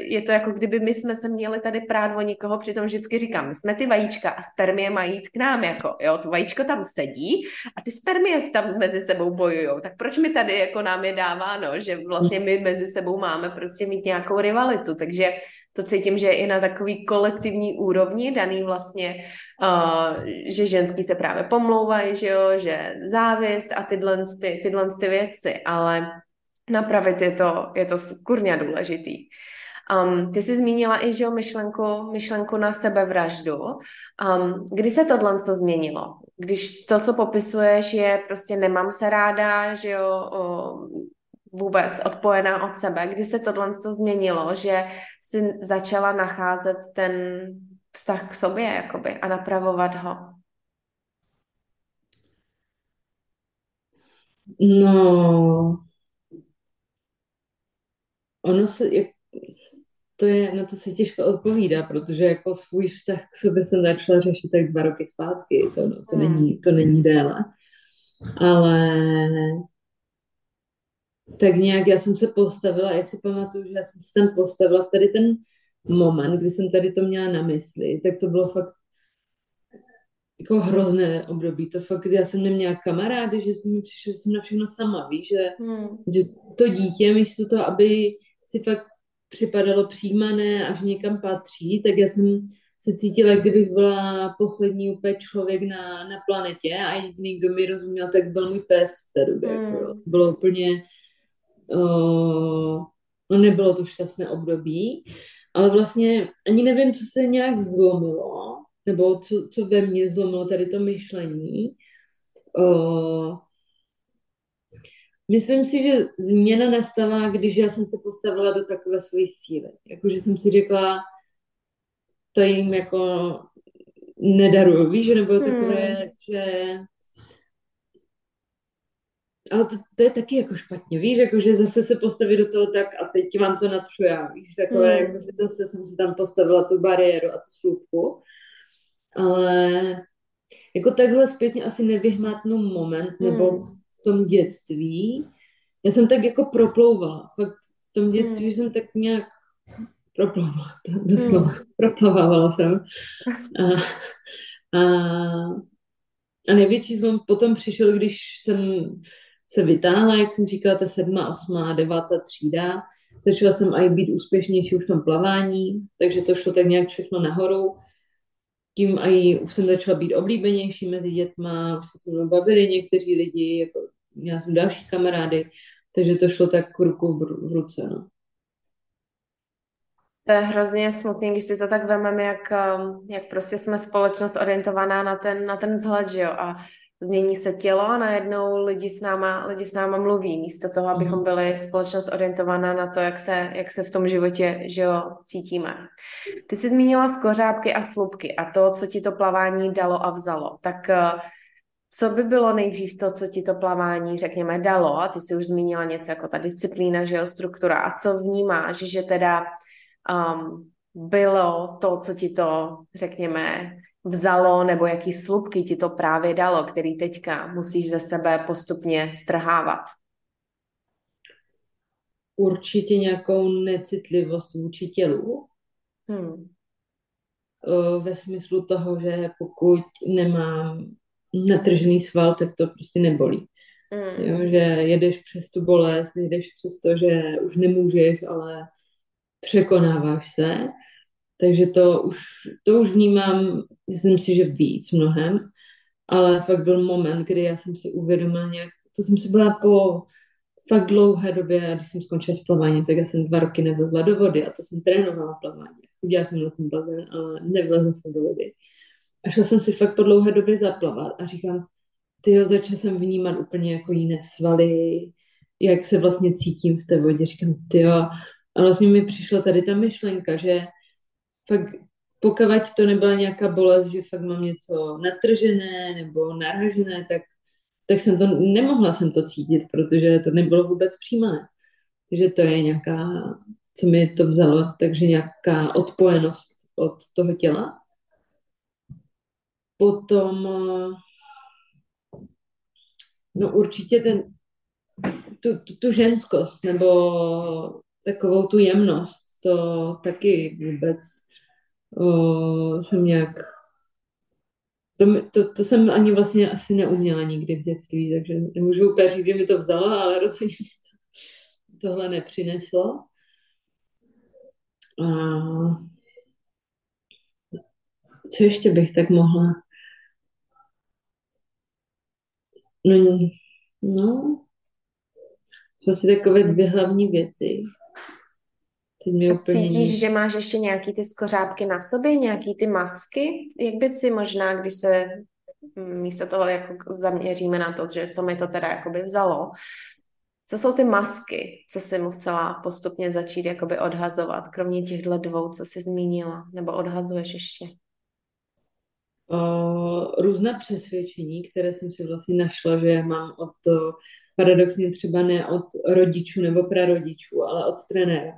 je to jako kdyby my jsme se měli tady prát o někoho, přitom vždycky říkám, my jsme ty vajíčka a spermie mají jít k nám, jako, jo, to vajíčko tam sedí a ty spermie tam mezi sebou bojujou, tak proč mi tady jako nám je dáváno, že vlastně my mezi sebou máme prostě mít nějakou rivalitu, takže to cítím, že je i na takový kolektivní úrovni daný vlastně, uh, že ženský se právě pomlouvají, že jo, že závist a tyhle, ty, tyhle ty věci, ale napravit je to, je to kurně důležitý. Um, ty jsi zmínila i, že jo, myšlenku, myšlenku na sebevraždu. Um, kdy se tohle to změnilo? Když to, co popisuješ, je prostě nemám se ráda, že jo, vůbec odpojená od sebe, kdy se tohle to změnilo, že si začala nacházet ten vztah k sobě jakoby a napravovat ho? No, ono se, jak, to je, na to se těžko odpovídá, protože jako svůj vztah k sobě jsem začala řešit tak dva roky zpátky, to, to, hmm. není, to není déle. Ale tak nějak já jsem se postavila, já si pamatuju, že já jsem se tam postavila v tady ten moment, kdy jsem tady to měla na mysli, tak to bylo fakt jako hrozné období. To fakt, já jsem neměla kamarády, že jsem mi přišla, že jsem na všechno sama, víš, že, hmm. že to dítě místo toho, aby si fakt připadalo přijímané a že někam patří, tak já jsem se cítila, kdybych byla poslední úplně člověk na, na planetě a jediný, kdo mi rozuměl, tak byl můj pes v té době. Jako, bylo úplně uh, nebylo to šťastné období, ale vlastně ani nevím, co se nějak zlomilo, nebo co, co ve mně zlomilo tady to myšlení. Uh, myslím si, že změna nastala, když já jsem se postavila do takové své síly. Jakože jsem si řekla, to jim jako nedaruju, víš, že nebylo hmm. takové, že ale to, to, je taky jako špatně, víš, jako že zase se postavit do toho tak a teď vám to natřu já, víš, takové, mm. jako že zase jsem si tam postavila tu bariéru a tu slupku, ale jako takhle zpětně asi nevyhmatnu moment, mm. nebo v tom dětství, já jsem tak jako proplouvala, fakt v tom dětství mm. jsem tak nějak proplouvala, doslova, mm. proplavávala jsem. A, a, a největší zlom potom přišel, když jsem se vytáhla, jak jsem říkala, ta sedma, osma, devátá třída. Začala jsem i být úspěšnější už v tom plavání, takže to šlo tak nějak všechno nahoru. Tím i už jsem začala být oblíbenější mezi dětma, už se se mnou bavili někteří lidi, jako měla jsem další kamarády, takže to šlo tak ruku v ruce. No. To je hrozně smutný, když si to tak vememe, jak, um, jak prostě jsme společnost orientovaná na ten, na ten vzhled, že jo? A změní se tělo a najednou lidi s náma, lidi s náma mluví, místo toho, abychom mhm. byli společnost orientovaná na to, jak se, jak se v tom životě že jo, cítíme. Ty jsi zmínila skořápky a slupky a to, co ti to plavání dalo a vzalo. Tak eh, co by bylo nejdřív to, co ti to plavání, řekněme, dalo? A ty jsi už zmínila něco jako ta disciplína, že jo, struktura. A co vnímáš, že teda um, bylo to, co ti to, řekněme, vzalo nebo jaký slupky ti to právě dalo, který teďka musíš ze sebe postupně strhávat? Určitě nějakou necitlivost vůči tělu. Hmm. Ve smyslu toho, že pokud nemám natržený sval, tak to prostě nebolí. Hmm. Jo, že jedeš přes tu bolest, jedeš přes to, že už nemůžeš, ale překonáváš se, takže to už, to už vnímám, myslím si, že víc mnohem, ale fakt byl moment, kdy já jsem si uvědomila nějak, to jsem si byla po fakt dlouhé době, když jsem skončila s plaváním, tak já jsem dva roky nevezla do vody a to jsem trénovala plavání. Udělala jsem na ten bazén, ale nevlezla jsem do vody. A šla jsem si fakt po dlouhé době zaplavat a říkám, ty začala jsem vnímat úplně jako jiné svaly, jak se vlastně cítím v té vodě. Říkám, ty A vlastně mi přišla tady ta myšlenka, že fakt pokud to nebyla nějaká bolest, že fakt mám něco natržené nebo naražené, tak, tak jsem to, nemohla jsem to cítit, protože to nebylo vůbec přijímané. Takže to je nějaká, co mi to vzalo, takže nějaká odpojenost od toho těla. Potom, no určitě ten, tu, tu, tu ženskost nebo takovou tu jemnost, to taky vůbec jsem nějak to, to, to jsem ani vlastně asi neuměla nikdy v dětství, takže nemůžu úplně říct, že mi to vzalo, ale rozhodně mi to, tohle nepřineslo. A co ještě bych tak mohla? No, no to asi takové dvě hlavní věci. Teď mě úplně... Cítíš, že máš ještě nějaký ty skořápky na sobě, nějaký ty masky? Jak by si možná, když se mm, místo toho jako zaměříme na to, že co mi to teda jakoby vzalo, co jsou ty masky, co jsi musela postupně začít jakoby odhazovat, kromě těchto dvou, co jsi zmínila, nebo odhazuješ ještě? Uh, různá přesvědčení, které jsem si vlastně našla, že mám od paradoxně třeba ne od rodičů nebo prarodičů, ale od trenéra.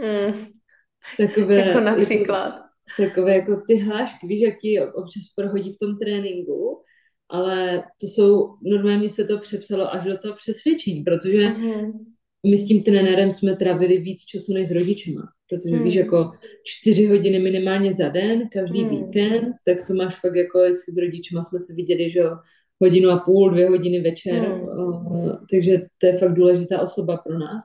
Mm. Takové, jako například. Jako, takové jako ty hlášky, víš, jak ti občas prohodí v tom tréninku, ale to jsou, normálně se to přepsalo až do toho přesvědčení, protože mm. my s tím trenérem jsme trávili víc času než s rodičema, protože mm. víš, jako čtyři hodiny minimálně za den, každý mm. víkend, tak to máš fakt jako, jestli s rodičema jsme se viděli, že hodinu a půl, dvě hodiny večer, mm. Takže to je fakt důležitá osoba pro nás.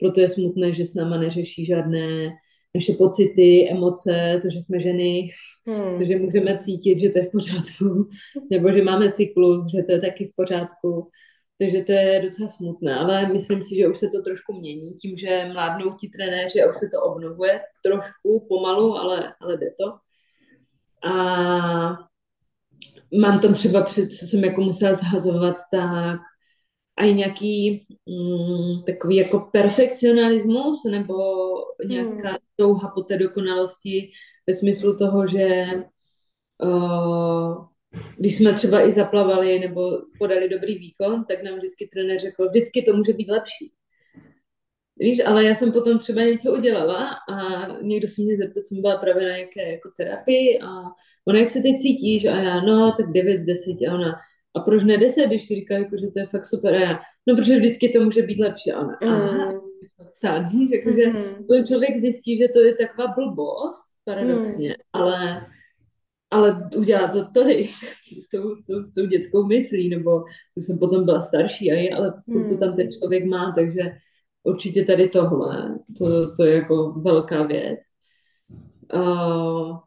Proto je smutné, že s náma neřeší žádné naše pocity, emoce, to, že jsme ženy, hmm. to, že můžeme cítit, že to je v pořádku, nebo že máme cyklus, že to je taky v pořádku. Takže to je docela smutné, ale myslím si, že už se to trošku mění, tím, že mládnou ti trenéři a už se to obnovuje trošku, pomalu, ale, ale jde to. A mám tam třeba před, co jsem jako musela zhazovat, tak a i nějaký mm, takový jako perfekcionalismus nebo nějaká hmm. touha po té dokonalosti ve smyslu toho, že uh, když jsme třeba i zaplavali nebo podali dobrý výkon, tak nám vždycky trenér řekl, vždycky to může být lepší. Víš, ale já jsem potom třeba něco udělala a někdo se mě zeptal, co byla právě na jaké jako terapii a ona, jak se teď cítíš? A já, no, tak 9 z 10. A ona, a proč ne 10, když si říká, jako, že to je fakt super. A já, no, protože vždycky to může být lepší. A ona, aha, mm. psání, jakože mm. člověk zjistí, že to je taková blbost, paradoxně, mm. ale ale udělá to tady s tou, s, tou, s tou dětskou myslí, nebo už jsem potom byla starší a je, ale mm. to tam ten člověk má, takže určitě tady tohle, to, to je jako velká věc. Uh,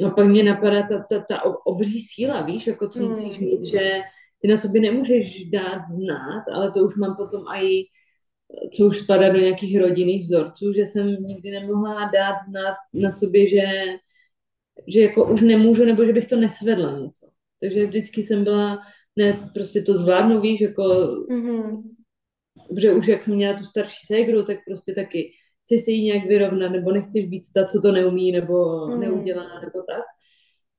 No pak mě napadá ta, ta, ta obří síla, víš, jako co hmm. musíš mít, že ty na sobě nemůžeš dát znát, ale to už mám potom i, co už spadá do nějakých rodinných vzorců, že jsem nikdy nemohla dát znát na sobě, že, že jako už nemůžu, nebo že bych to nesvedla něco. Takže vždycky jsem byla, ne, prostě to zvládnu, víš, jako, mm-hmm. že už jak jsem měla tu starší ségru, tak prostě taky chceš se jí nějak vyrovnat, nebo nechceš být ta, co to neumí, nebo mm. neudělá, nebo tak.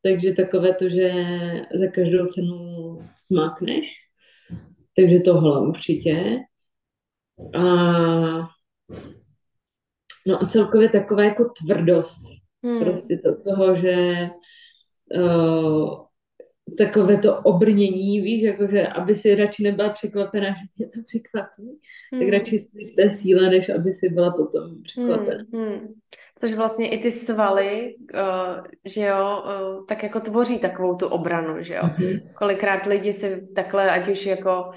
Takže takové to, že za každou cenu smákneš. Takže tohle určitě. A no a celkově taková jako tvrdost. Hmm. Prostě to, toho, že uh, takové to obrnění, víš, jakože aby si radši nebyla překvapená, že něco překvapí, hmm. tak radši si v té síle, než aby si byla potom překvapená. Hmm. Hmm. Což vlastně i ty svaly, uh, že jo, uh, tak jako tvoří takovou tu obranu, že jo. Hmm. Kolikrát lidi si takhle, ať už jako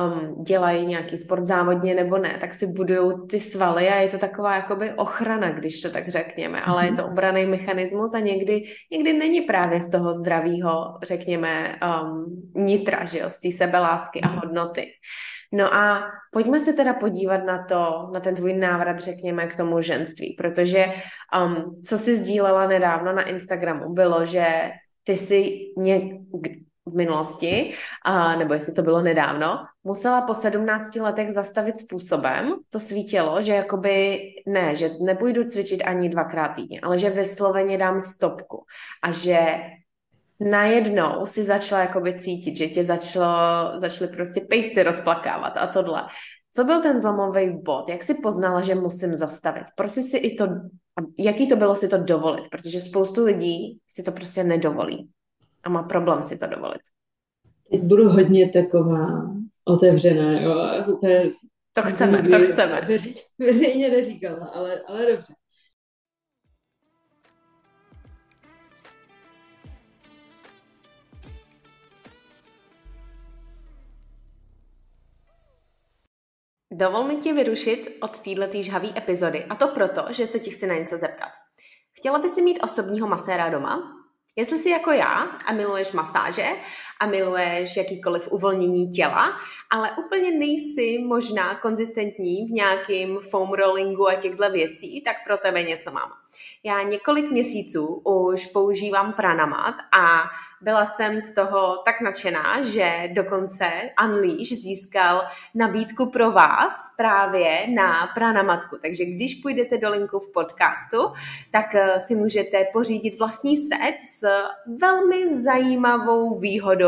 um, dělají nějaký sport závodně nebo ne, tak si budují ty svaly a je to taková jakoby ochrana, když to tak řekněme, ale je to mhm. obraný mechanismus a někdy, někdy není právě z toho zdravého, řekněme, um, nitra, že jo, z té sebelásky a mhm. hodnoty. No a pojďme se teda podívat na to, na ten tvůj návrat, řekněme, k tomu ženství, protože um, co jsi sdílela nedávno na Instagramu, bylo, že ty si něk, v minulosti, a, nebo jestli to bylo nedávno, musela po 17 letech zastavit způsobem to svítilo, že jakoby ne, že nepůjdu cvičit ani dvakrát týdně, ale že vysloveně dám stopku a že najednou si začala jakoby cítit, že tě začalo, začaly prostě pejsci rozplakávat a tohle. Co byl ten zlomový bod? Jak si poznala, že musím zastavit? Proč si i to, jaký to bylo si to dovolit? Protože spoustu lidí si to prostě nedovolí a má problém si to dovolit. Teď budu hodně taková otevřená, jo. To, je, to chceme, to chceme. veřejně neříkala, ale, ale dobře. Dovol mi tě vyrušit od této žhavé epizody a to proto, že se ti chci na něco zeptat. Chtěla by si mít osobního maséra doma? Jestli jsi jako já a miluješ masáže a miluješ jakýkoliv uvolnění těla, ale úplně nejsi možná konzistentní v nějakým foam rollingu a těchto věcí, tak pro tebe něco mám. Já několik měsíců už používám pranamat a byla jsem z toho tak nadšená, že dokonce Unleash získal nabídku pro vás právě na pranamatku. Takže když půjdete do linku v podcastu, tak eh, si můžete pořídit vlastní set s velmi zajímavou výhodou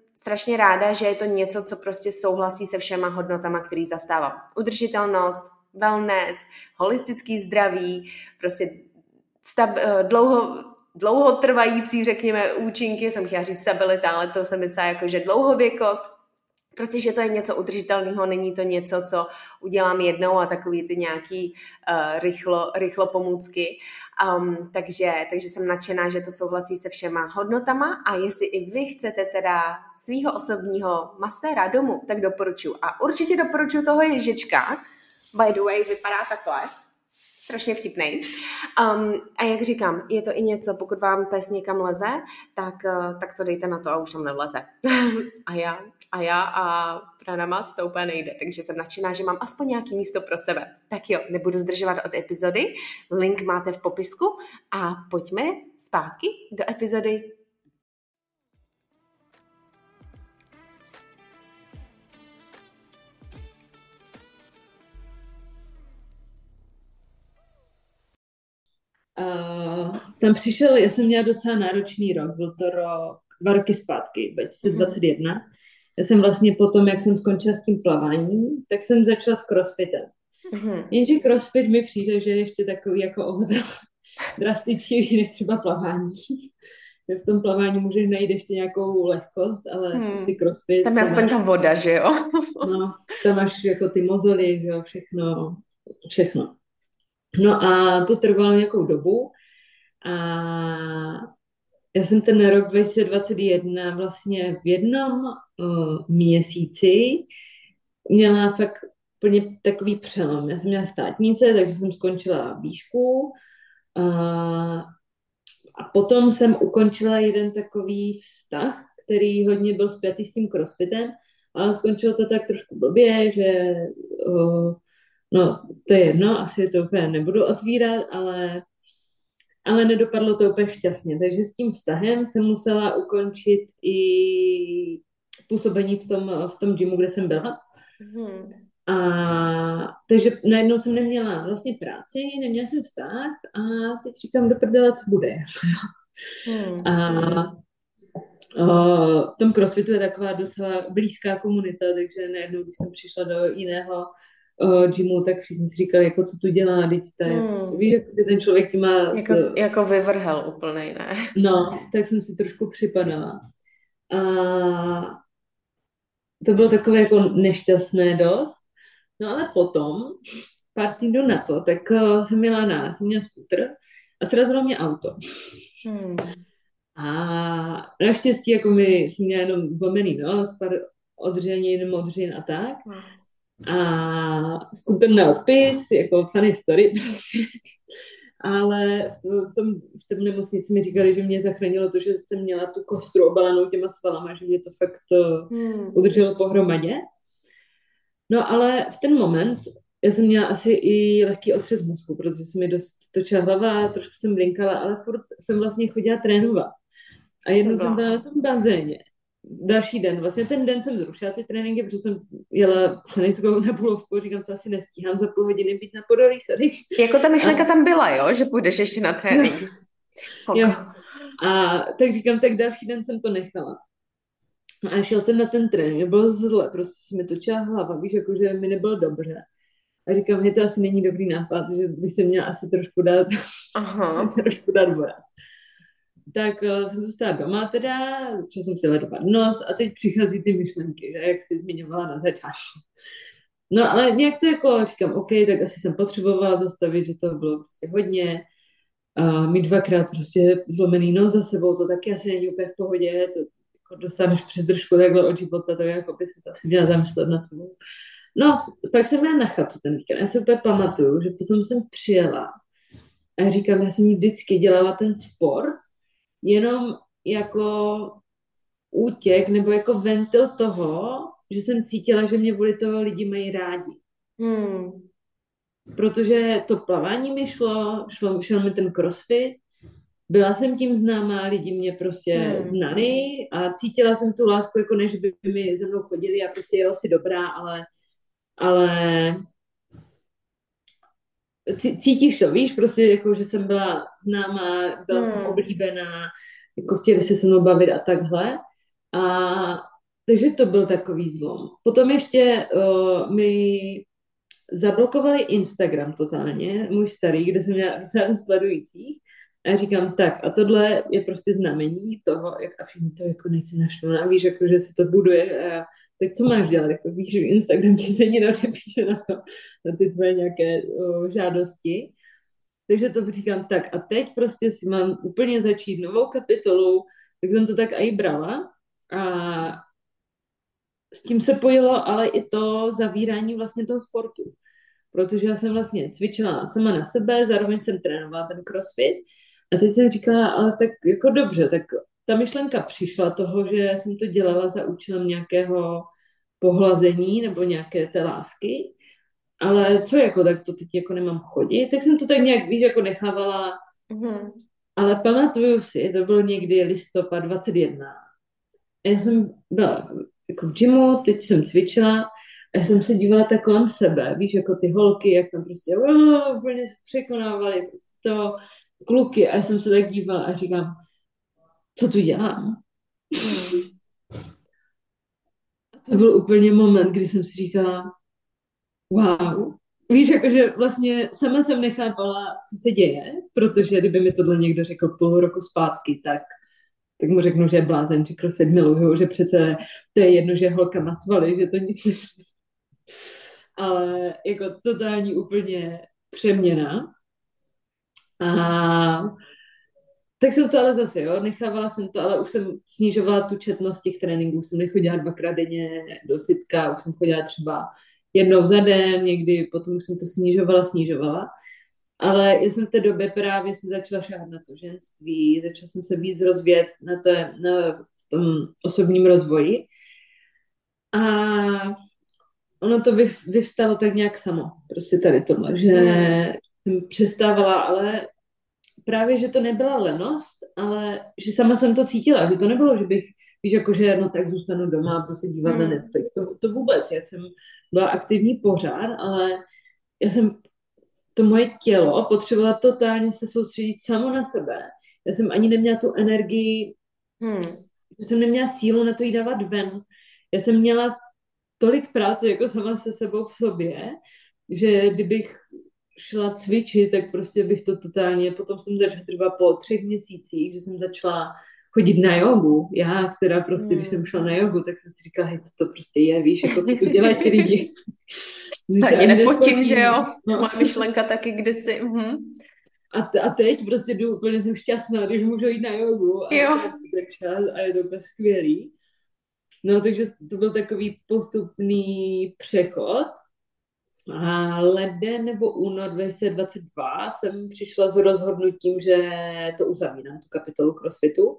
strašně ráda, že je to něco, co prostě souhlasí se všema hodnotama, který zastávám. Udržitelnost, wellness, holistický zdraví, prostě stab, eh, dlouho, dlouhotrvající, řekněme, účinky, jsem chtěla říct stabilita, ale to se myslí jako, že dlouhověkost, Prostě, že to je něco udržitelného, není to něco, co udělám jednou a takový ty nějaký uh, rychlo, rychlo pomůcky. Um, takže, takže jsem nadšená, že to souhlasí se všema hodnotama a jestli i vy chcete teda svého osobního maséra domů, tak doporučuji. A určitě doporučuji toho ježička. By the way, vypadá takhle strašně vtipný. Um, a jak říkám, je to i něco, pokud vám pes někam leze, tak, uh, tak to dejte na to a už tam nevleze. a já, a já a pranamat to úplně nejde, takže jsem nadšená, že mám aspoň nějaký místo pro sebe. Tak jo, nebudu zdržovat od epizody, link máte v popisku a pojďme zpátky do epizody Uh, tam přišel, já jsem měla docela náročný rok, byl to rok, dva roky zpátky, 2021. Mm-hmm. Já jsem vlastně potom, jak jsem skončila s tím plaváním, tak jsem začala s crossfitem. Mm-hmm. Jenže crossfit mi přijde, že je ještě takový jako opravdu drastičnější než třeba plavání. že v tom plavání můžeš najít ještě nějakou lehkost, ale hmm. prostě crossfit... Tam je aspoň ta voda, že jo? no, tam máš jako ty mozoly, že jo, všechno, všechno. No a to trvalo nějakou dobu a já jsem ten rok 2021 vlastně v jednom uh, měsíci měla fakt úplně takový přelom. Já jsem měla státnice, takže jsem skončila výšku a, a potom jsem ukončila jeden takový vztah, který hodně byl spjatý s tím crossfitem, ale skončilo to tak trošku blbě, že uh, no, to je jedno, asi to úplně nebudu otvírat, ale ale nedopadlo to úplně šťastně. Takže s tím vztahem jsem musela ukončit i působení v tom, v tom gymu, kde jsem byla. Hmm. A takže najednou jsem neměla vlastně práci, neměla jsem vztah a teď říkám do prdele, co bude. Hmm. A o, v tom crossfitu je taková docela blízká komunita, takže najednou, když jsem přišla do jiného uh, gymu, tak všichni si říkali, jako co tu dělá, teď to je, hmm. víš, jako, ten člověk ti má... Jako, s... jako vyvrhel úplnej, ne? No, tak jsem si trošku připadala. A to bylo takové jako nešťastné dost. No ale potom, pár týdnů na to, tak uh, jsem měla na, jsem měla skuter a srazilo mě auto. Hmm. A naštěstí jako mi jsem měla jenom zlomený nos, pár odřenin, modřin a tak. A skupin odpis, jako funny story prostě. Ale v tom, v tom nemocnici mi říkali, že mě zachránilo to, že jsem měla tu kostru obalenou těma svalama, že mě to fakt eh, hmm. udrželo pohromadě. No ale v ten moment já jsem měla asi i lehký otřes mozku, protože se mi dost točila hlava, trošku jsem blinkala, ale furt jsem vlastně chodila trénovat. A jednou jsem byla na tom bazéně další den, vlastně ten den jsem zrušila ty tréninky, protože jsem jela sanitkou na půlovku, říkám, to asi nestíhám za půl hodiny být na podolí sady. Jako ta myšlenka a... tam byla, jo, že půjdeš ještě na trénink. No. Jo. A tak říkám, tak další den jsem to nechala. A šel jsem na ten trénink, bylo zle, prostě se mi točila hlava, víš, jako, že mi nebylo dobře. A říkám, že to asi není dobrý nápad, že bych se měla asi trošku dát, Aha. trošku dát voraz tak uh, jsem zůstala doma teda, protože jsem si ledovat nos a teď přichází ty myšlenky, že, jak jsi zmiňovala na začátku. No ale nějak to jako říkám, OK, tak asi jsem potřebovala zastavit, že to bylo prostě hodně. A mít dvakrát prostě zlomený nos za sebou, to taky asi není úplně v pohodě, to jako dostaneš přes takhle od života, to jako by se asi měla zamyslet nad sebou. No, pak jsem měla na chatu ten víkend. Já si úplně pamatuju, že potom jsem přijela a říkám, já jsem vždycky dělala ten sport, jenom jako útěk nebo jako ventil toho, že jsem cítila, že mě vůli toho lidi mají rádi. Hmm. Protože to plavání mi šlo, šlo, šel mi ten crossfit, byla jsem tím známá, lidi mě prostě hmm. znali a cítila jsem tu lásku, jako než by mi ze mnou chodili a prostě jel si dobrá, ale, ale cítíš to, víš, prostě jako, že jsem byla známá, byla hmm. jsem oblíbená, jako chtěli se se mnou bavit a takhle. A takže to byl takový zlom. Potom ještě uh, mi zablokovali Instagram totálně, můj starý, kde jsem měla řadu sledujících. A říkám, tak a tohle je prostě znamení toho, jak a všichni to jako nejsi našlo, a víš, jako, že si to buduje a tak co máš dělat? Jako víš, Instagram ti stejně nepíše na to, na ty tvoje nějaké o, žádosti. Takže to říkám tak a teď prostě si mám úplně začít novou kapitolu, tak jsem to tak i brala a s tím se pojilo ale i to zavírání vlastně toho sportu. Protože já jsem vlastně cvičila sama na sebe, zároveň jsem trénovala ten crossfit a teď jsem říkala, ale tak jako dobře, tak ta myšlenka přišla toho, že jsem to dělala za účelem nějakého pohlazení nebo nějaké té lásky, ale co jako, tak to teď jako nemám chodit, tak jsem to tak nějak, víš, jako nechávala, mm-hmm. ale pamatuju si, to bylo někdy listopad 21. Já jsem byla jako v gymu, teď jsem cvičila a já jsem se dívala tak kolem sebe, víš, jako ty holky, jak tam prostě úplně překonávaly prostě to, kluky a já jsem se tak dívala a říkám, co tu dělám? Mm. To byl úplně moment, kdy jsem si říkala, wow, víš, jakože vlastně sama jsem nechápala, co se děje, protože kdyby mi tohle někdo řekl půl roku zpátky, tak tak mu řeknu, že je blázen, že crossfit miluju, že přece to je jedno, že holka má svaly, že to nic ne... Ale jako totální úplně přeměna. A tak jsem to ale zase, jo, nechávala jsem to, ale už jsem snižovala tu četnost těch tréninků, jsem nechodila dvakrát denně do fitka, už jsem chodila třeba jednou za den, někdy potom jsem to snižovala, snižovala. Ale já jsem v té době právě si začala šáhat na to ženství, začala jsem se víc rozvíjet na, té, na tom osobním rozvoji. A ono to vyvstalo tak nějak samo, prostě tady tohle, že hmm. jsem přestávala, ale právě, že to nebyla lenost, ale že sama jsem to cítila, že to nebylo, že bych, víš, jako že no tak zůstanu doma a prostě dívat hmm. na Netflix, to, to vůbec, já jsem byla aktivní pořád, ale já jsem, to moje tělo potřebovala totálně se soustředit samo na sebe. Já jsem ani neměla tu energii, hmm. že jsem neměla sílu na to jít dávat ven. Já jsem měla tolik práce jako sama se sebou v sobě, že kdybych šla cvičit, tak prostě bych to totálně, potom jsem začala třeba po třech měsících, že jsem začala chodit na jogu. Já, která prostě, hmm. když jsem šla na jogu, tak jsem si říkala, hej, co to prostě je, víš, jako co tu dělají ty lidi. Se ani nepotím, že jo? No. Moje myšlenka taky kdysi. Mhm. A, t- a teď prostě jdu úplně jsem šťastná, když můžu jít na jogu a jo. čas a je to úplně skvělý. No, takže to byl takový postupný přechod. A leden nebo únor 2022 jsem přišla s rozhodnutím, že to uzavírám, tu kapitolu CrossFitu.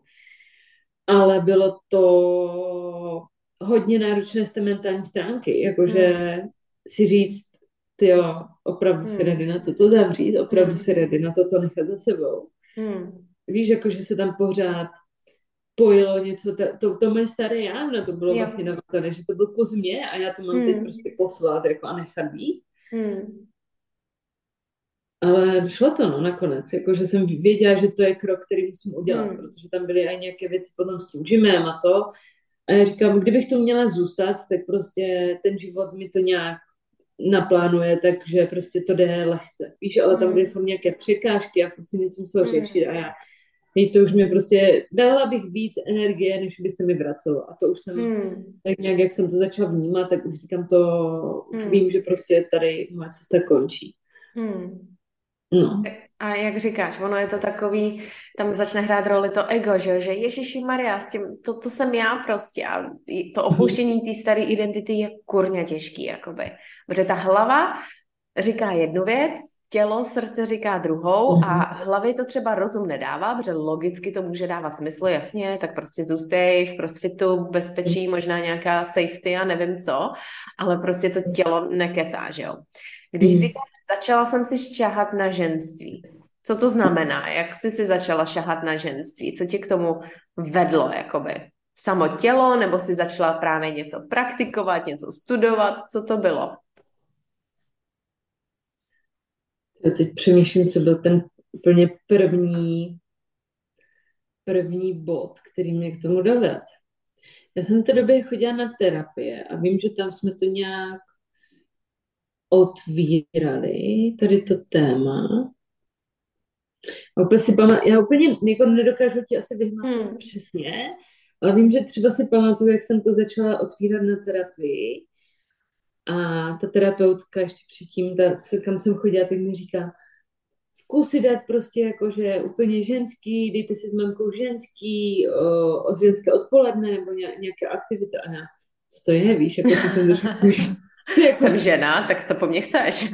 Ale bylo to hodně náročné z té mentální stránky, jakože hmm. si říct, ty jo, opravdu hmm. si ready na to to zavřít, opravdu hmm. si ready na to to nechat za sebou. Hmm. Víš, jakože se tam pořád pojilo něco, to, to, to moje staré já, na to bylo jo. vlastně navazané, že to byl kus mě a já to mám hmm. teď prostě poslat jako a nechat být. Hmm. Ale šlo to, no, nakonec. Jako, že jsem věděla, že to je krok, který musím udělat, hmm. protože tam byly i nějaké věci potom s tím žimem a to. A já říkám, kdybych tu měla zůstat, tak prostě ten život mi to nějak naplánuje, takže prostě to jde lehce. Víš, ale tam hmm. byly furt nějaké překážky a furt si něco muselo hmm. řešit a já Teď to už mi prostě, dala bych víc energie, než by se mi vracelo. A to už jsem, hmm. tak nějak, jak jsem to začala vnímat, tak už říkám to, už hmm. vím, že prostě tady moje cesta končí. Hmm. No. A jak říkáš, ono je to takový, tam začne hrát roli to ego, že, že Ježíši Maria, s tím, to, to jsem já prostě a to opuštění té staré identity je kurně těžký, jakoby. Protože ta hlava říká jednu věc, tělo, srdce říká druhou a mhm. hlavě to třeba rozum nedává, protože logicky to může dávat smysl, jasně, tak prostě zůstej v crossfitu, bezpečí, možná nějaká safety a nevím co, ale prostě to tělo nekecá, že jo. Když mhm. říkáš, začala jsem si šahat na ženství, co to znamená? Jak jsi si začala šahat na ženství? Co tě k tomu vedlo, jakoby? Samo tělo, nebo si začala právě něco praktikovat, něco studovat? Co to bylo? Já teď přemýšlím, co byl ten úplně první, první bod, který mě k tomu dovedl. Já jsem v té době chodila na terapie a vím, že tam jsme to nějak otvírali, tady to téma. A úplně si pamat, já úplně jako nedokážu ti asi vyhnout hmm. přesně, ale vím, že třeba si pamatuju, jak jsem to začala otvírat na terapii a ta terapeutka ještě předtím, ta, kam jsem chodila, tak mi říká, zkusit dát prostě jako, že úplně ženský, dejte si s mamkou ženský, o, o ženské odpoledne nebo nějaké aktivity. A já, co to je, víš, jako ty jsem jako... Jsem žena, tak co po mně chceš?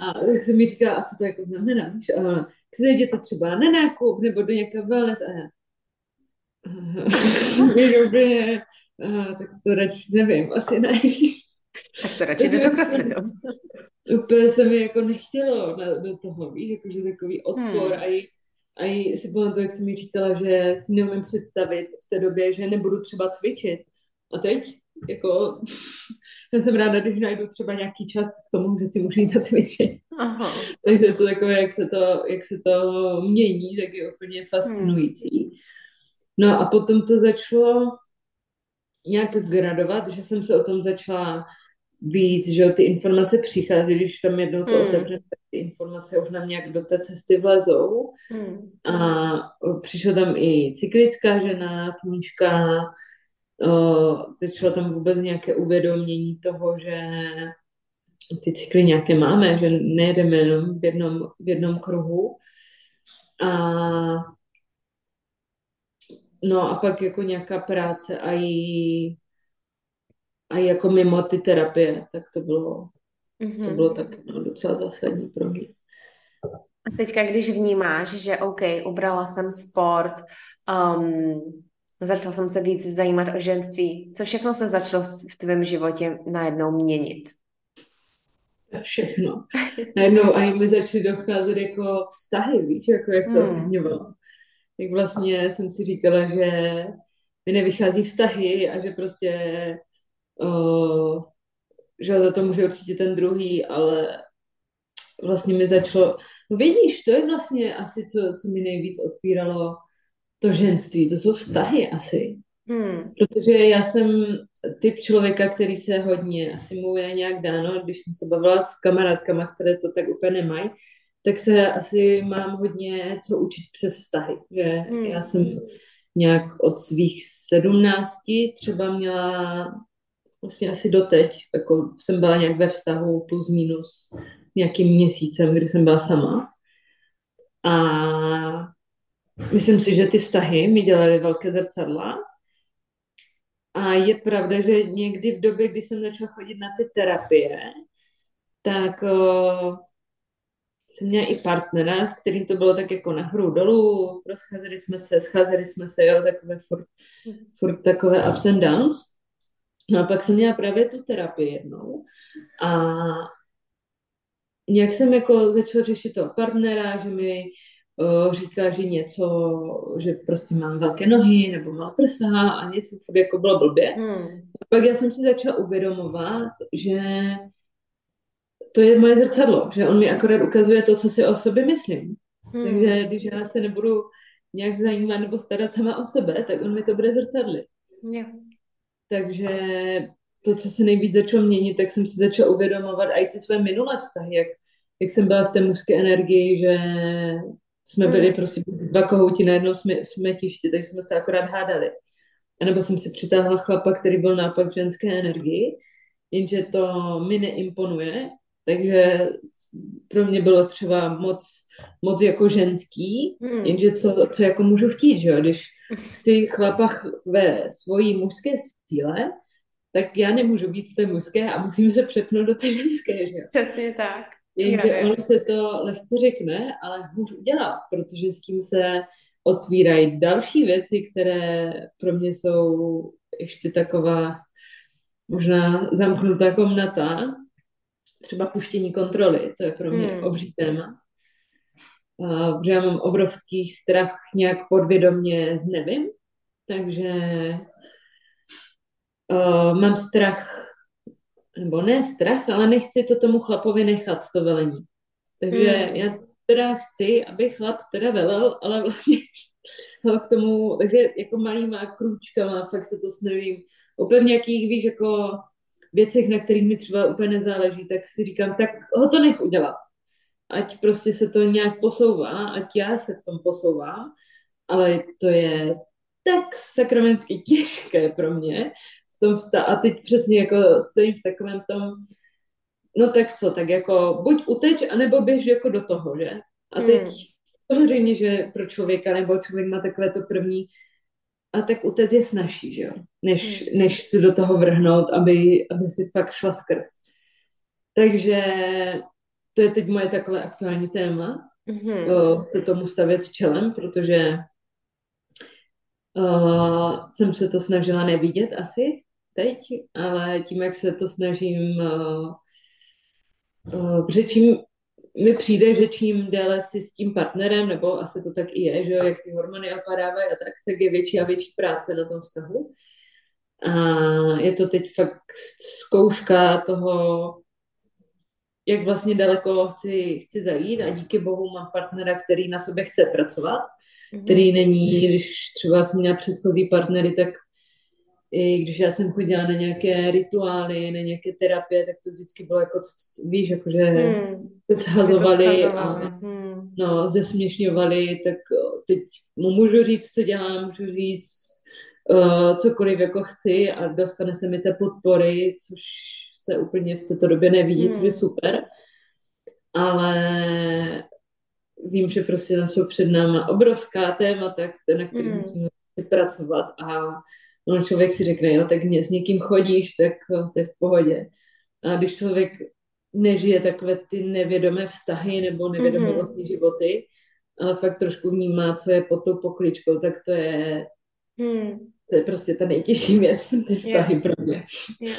a tak se mi říká, a co to jako znamená, víš? A chci jděte třeba na nákup nebo do nějaké wellness a já. Aha, tak to radši nevím, asi ne. Tak to radši jde do crossfitu. Úplně se mi jako nechtělo na, do toho, víš, jakože takový odpor hmm. a i, a i si pamatuju, jak jsem mi říkala, že si neumím představit v té době, že nebudu třeba cvičit. A teď, jako, já jsem ráda, když najdu třeba nějaký čas k tomu, že si můžu jít zacvičit. Aha. Takže to takové, jak se to, jak se to mění, tak je úplně fascinující. Hmm. No a potom to začalo nějak gradovat, že jsem se o tom začala víc, že ty informace přichází, když tam jednou to hmm. otevře, tak ty informace už nám nějak do té cesty vlezou. Hmm. A přišla tam i cyklická žena, knížka, začalo tam vůbec nějaké uvědomění toho, že ty cykly nějaké máme, že nejedeme jenom v jednom, v jednom kruhu. A no a pak jako nějaká práce a i a jako mimo ty terapie, tak to bylo, mm-hmm. to bylo tak no, docela zásadní pro mě. A teďka, když vnímáš, že OK, ubrala jsem sport, um, začala jsem se víc zajímat o ženství, co všechno se začalo v tvém životě najednou měnit? Všechno. Najednou ani mi začaly docházet jako vztahy, víš, jako jak to hmm. Tak vlastně jsem si říkala, že mi nevychází vztahy a že prostě uh, že za to může určitě ten druhý, ale vlastně mi začalo, no vidíš, to je vlastně asi, co, co mi nejvíc otvíralo to ženství, to jsou vztahy asi. Hmm. Protože já jsem typ člověka, který se hodně, asi mu je nějak dáno, když jsem se bavila s kamarádkama, které to tak úplně nemají, tak se asi mám hodně co učit přes vztahy. Že hmm. já jsem nějak od svých sedmnácti třeba měla vlastně asi doteď, jako jsem byla nějak ve vztahu plus minus nějakým měsícem, kdy jsem byla sama. A myslím si, že ty vztahy mi dělaly velké zrcadla. A je pravda, že někdy v době, kdy jsem začala chodit na ty terapie, tak uh, jsem měla i partnera, s kterým to bylo tak jako nahoru dolů, rozcházeli jsme se, scházeli jsme se, jo, takové furt, furt takové ups and downs. No a pak jsem měla právě tu terapii jednou a nějak jsem jako začala řešit toho partnera, že mi uh, říká, že něco, že prostě mám velké nohy nebo má prsa a něco furt jako bylo blbě. Hmm. A pak já jsem si začala uvědomovat, že to je moje zrcadlo, že on mi akorát ukazuje to, co si o sobě myslím. Hmm. Takže když já se nebudu nějak zajímat nebo starat sama o sebe, tak on mi to bude zrcadlit. Yeah. Takže to, co se nejvíc začalo měnit, tak jsem si začala uvědomovat i ty své minulé vztahy, jak, jak jsem byla v té mužské energii, že jsme byli hmm. prostě dva kohouti na jednom jsme, smetišti, takže jsme se akorát hádali. A nebo jsem si přitáhla chlapa, který byl nápak v ženské energii, jenže to mi neimponuje, takže pro mě bylo třeba moc, moc jako ženský, hmm. jenže co, co jako můžu chtít, že jo? Když chci chlapa ve svojí mužské síle, tak já nemůžu být v té mužské a musím se přepnout do té ženské, že jo? Přesně tak. Jenže ono se to lehce řekne, ale hůř udělá, protože s tím se otvírají další věci, které pro mě jsou ještě taková možná zamknutá komnata, třeba puštění kontroly, to je pro mě hmm. obří téma. Protože já mám obrovský strach nějak podvědomně z nevím, takže uh, mám strach, nebo ne strach, ale nechci to tomu chlapovi nechat, to velení. Takže hmm. já teda chci, aby chlap teda velel, ale vlastně k tomu, takže jako malýma krůčkama, fakt se to snažím, úplně nějakých, víš, jako věcech, na kterých mi třeba úplně nezáleží, tak si říkám, tak ho to nech udělat. Ať prostě se to nějak posouvá, ať já se v tom posouvám, ale to je tak sakramensky těžké pro mě v tom vsta- a teď přesně jako stojím v takovém tom, no tak co, tak jako buď uteč, anebo běž jako do toho, že? A teď hmm. samozřejmě, že pro člověka, nebo člověk má takové to první, a tak utéct je snažší, že jo? Než, hmm. než se do toho vrhnout, aby, aby si fakt šla skrz. Takže to je teď moje takové aktuální téma, mm-hmm. o, se tomu stavět čelem, protože o, jsem se to snažila nevidět asi teď, ale tím, jak se to snažím o, o, řečím, mi přijde, že čím déle si s tím partnerem, nebo asi to tak i je, že jak ty hormony opadávají a tak, tak je větší a větší práce na tom vztahu. A je to teď fakt zkouška toho, jak vlastně daleko chci, chci zajít a díky bohu mám partnera, který na sobě chce pracovat, mm-hmm. který není, když třeba jsem měla předchozí partnery, tak i když já jsem chodila na nějaké rituály, na nějaké terapie, tak to vždycky bylo jako, víš, jakože hmm. se shazovali a hmm. no, zesměšňovali, tak teď mu můžu říct, co dělám, můžu říct uh, cokoliv jako chci a dostane se mi té podpory, což se úplně v této době nevidí, hmm. což je hmm. super. Ale vím, že prostě tam jsou před náma obrovská témata, na kterých hmm. musíme pracovat a No, člověk si řekne, jo, tak mě s někým chodíš, tak to je v pohodě. A když člověk nežije takové ty nevědomé vztahy nebo nevědomé mm-hmm. vlastní životy, ale fakt trošku vnímá, co je pod tou pokličkou, tak to je, hmm. to je prostě ta nejtěžší věc, ty vztahy yeah. pro mě. Yeah.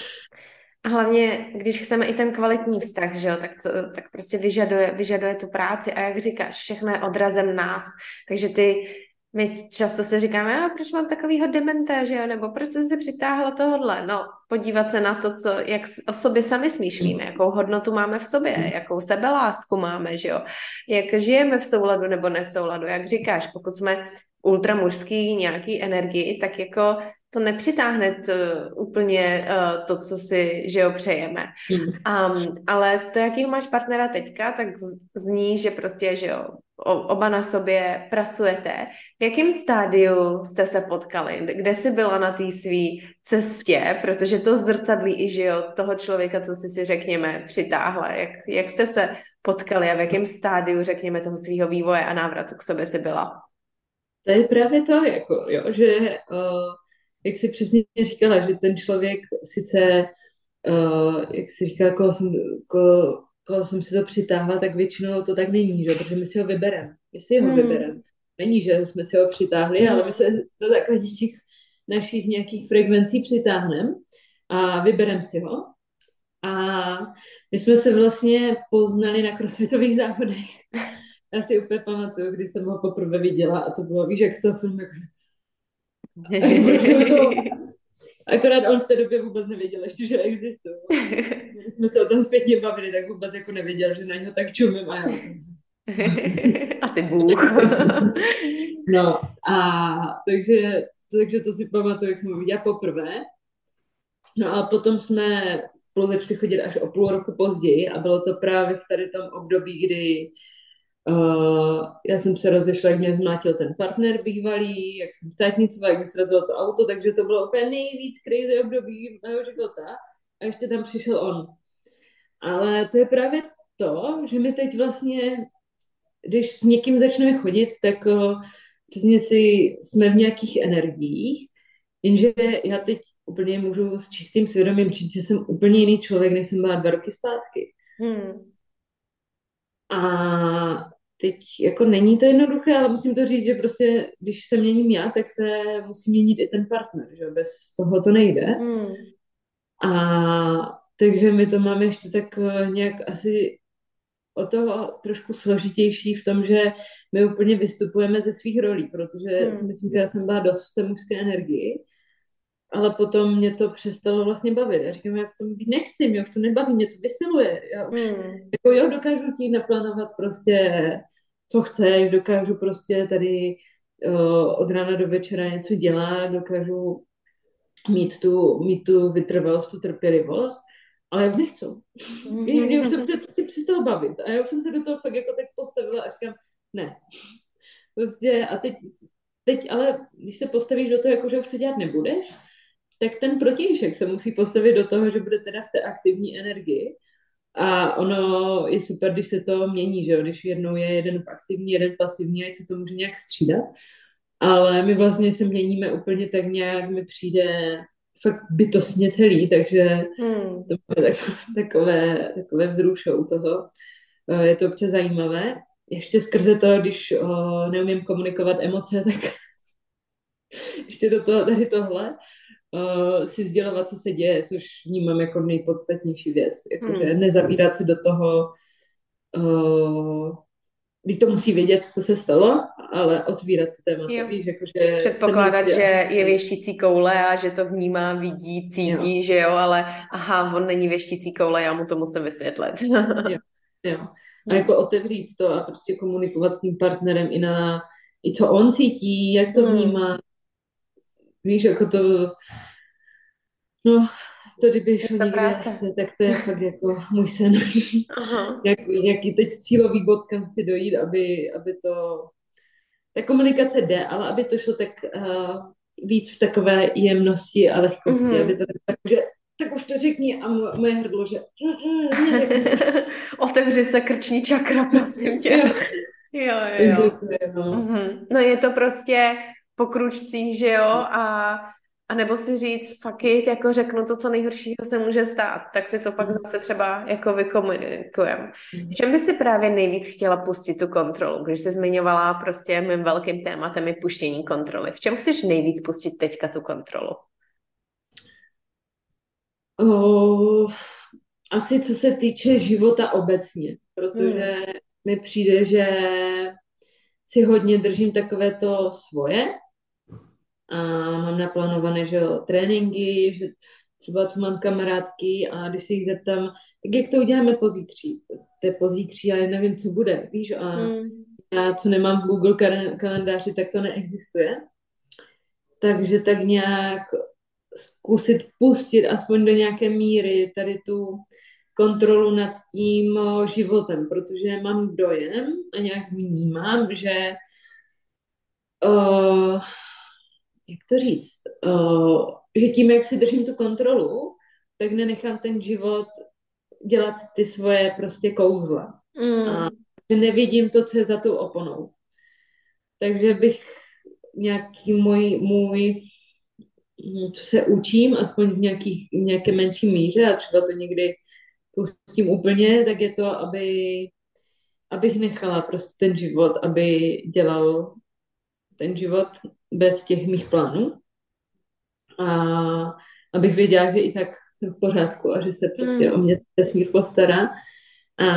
Hlavně, když chceme i ten kvalitní vztah, že jo, tak, co, tak prostě vyžaduje, vyžaduje tu práci a jak říkáš, všechno je odrazem nás, takže ty my často se říkáme, a proč mám takovýho dementa, že jo, nebo proč jsem se přitáhla tohodle. No, podívat se na to, co, jak o sobě sami smýšlíme, jakou hodnotu máme v sobě, jakou sebelásku máme, že jo, jak žijeme v souladu nebo nesouladu. Jak říkáš, pokud jsme ultramužský nějaký energii, tak jako to nepřitáhne to, úplně uh, to, co si, že jo, přejeme. Um, ale to, jakýho máš partnera teďka, tak zní, že prostě, že jo, oba na sobě pracujete. V jakém stádiu jste se potkali? Kde jsi byla na té své cestě? Protože to zrcadlí i, že jo, toho člověka, co jsi si, řekněme, přitáhla. Jak, jak jste se potkali a v jakém stádiu, řekněme, toho svého vývoje a návratu k sobě si byla? To je právě to, jako, jo, že uh jak si přesně říkala, že ten člověk sice, uh, jak si říkala, koho jsem, koho, koho jsem si to přitáhla, tak většinou to tak není, že? protože my si ho vybereme. My si ho hmm. vybereme. Není, že jsme si ho přitáhli, hmm. ale my se do základě těch našich nějakých frekvencí přitáhneme a vybereme si ho. A my jsme se vlastně poznali na crossfitových závodech. Já si úplně pamatuju, když jsem ho poprvé viděla a to bylo, víš, jak z toho filmu, jako. Akorát on v té době vůbec nevěděl ještě, že existuje. Když jsme se o tom zpětně bavili, tak vůbec jako nevěděl, že na něho tak čumím a já... a ty bůh. no a takže, takže to si pamatuju, jak jsem ho viděla poprvé. No a potom jsme spolu začali chodit až o půl roku později a bylo to právě v tady tom období, kdy Uh, já jsem se rozešla, jak mě zmlátil ten partner bývalý, jak jsem státnicovala, jak mi srazilo to auto, takže to bylo úplně nejvíc crazy období mého života. A ještě tam přišel on. Ale to je právě to, že my teď vlastně, když s někým začneme chodit, tak uh, přesně si jsme v nějakých energiích, jenže já teď úplně můžu s čistým svědomím říct, že jsem úplně jiný člověk, než jsem byla dva roky zpátky. Hmm. A teď jako není to jednoduché, ale musím to říct, že prostě, když se měním já, tak se musí měnit i ten partner, že bez toho to nejde. Hmm. A takže my to máme ještě tak eh, nějak asi o to trošku složitější v tom, že my úplně vystupujeme ze svých rolí, protože hmm. si myslím, že já jsem byla dost v té mužské energii ale potom mě to přestalo vlastně bavit. Já říkám, já v tom být nechci, mě už to nebaví, mě to vysiluje. Já už, hmm. jako jo, dokážu ti naplánovat prostě, co chceš, dokážu prostě tady uh, od rána do večera něco dělat, dokážu mít tu, mít tu vytrvalost, tu trpělivost, ale já už nechci. Mm-hmm. Já už to prostě přestalo bavit. A já už jsem se do toho fakt jako tak postavila a říkám, ne. Prostě a teď, teď ale, když se postavíš do toho, jako že už to dělat nebudeš, tak ten protějšek se musí postavit do toho, že bude teda v té aktivní energii. A ono je super, když se to mění, že jo? když jednou je jeden aktivní, jeden pasivní, ať se to může nějak střídat. Ale my vlastně se měníme úplně tak nějak, mi přijde fakt bytostně celý, takže hmm. to bude tak, takové, takové vzrušou toho. Eh, je to občas zajímavé. Ještě skrze to, když o, eh, neumím komunikovat emoce, tak ještě do toho tady tohle uh, si sdělovat, co se děje, což vnímám jako nejpodstatnější věc. Jakože hmm. nezavírat se do toho, uh, když to musí vědět, co se stalo, ale otvírat to téma. Víš, jakože Předpokládat, že je věštící koule a že to vnímá, vidí, cítí, jo. že jo, ale aha, on není věštící koule, já mu to musím vysvětlit. jo, jo. A jako otevřít to a prostě komunikovat s tím partnerem i na i co on cítí, jak to hmm. vnímá, Víš, jako to, no, to kdyby šlo někde chce, tak to je fakt jako můj sen. Aha. Jak, jaký teď cílový bod, kam chci dojít, aby, aby to, ta komunikace jde, ale aby to šlo tak uh, víc v takové jemnosti a lehkosti, mm-hmm. aby to tak, že tak už to řekni a moje hrdlo, že mm, mm, Otevři se krční čakra, prosím tě. jo, jo, jo. No. Mm-hmm. no je to prostě po kručcích, že jo, a A nebo si říct, fuck it, jako řeknu to, co nejhoršího se může stát, tak si to pak zase třeba jako vykomunikujeme. V čem by si právě nejvíc chtěla pustit tu kontrolu? Když jsi zmiňovala prostě mým velkým tématem je puštění kontroly. V čem chceš nejvíc pustit teďka tu kontrolu? Oh, asi co se týče života obecně, protože mm. mi přijde, že si hodně držím takové to svoje a mám naplánované, že jo, tréninky, že třeba co mám kamarádky a když se jich zeptám, tak jak to uděláme pozítří? To je pozítří a já nevím, co bude, víš, a hmm. já co nemám v Google kalendáři, tak to neexistuje. Takže tak nějak zkusit pustit aspoň do nějaké míry tady tu kontrolu nad tím životem, protože mám dojem a nějak vnímám, že uh, jak to říct, uh, že tím, jak si držím tu kontrolu, tak nenechám ten život dělat ty svoje prostě kouzla. Mm. A že nevidím to, co je za tou oponou. Takže bych nějaký můj, můj hm, co se učím, aspoň v, nějakých, v nějaké menší míře a třeba to někdy pustím úplně, tak je to, aby, abych nechala prostě ten život, aby dělal ten život bez těch mých plánů. A abych věděla, že i tak jsem v pořádku a že se prostě mm. o mě vesmír postará. A,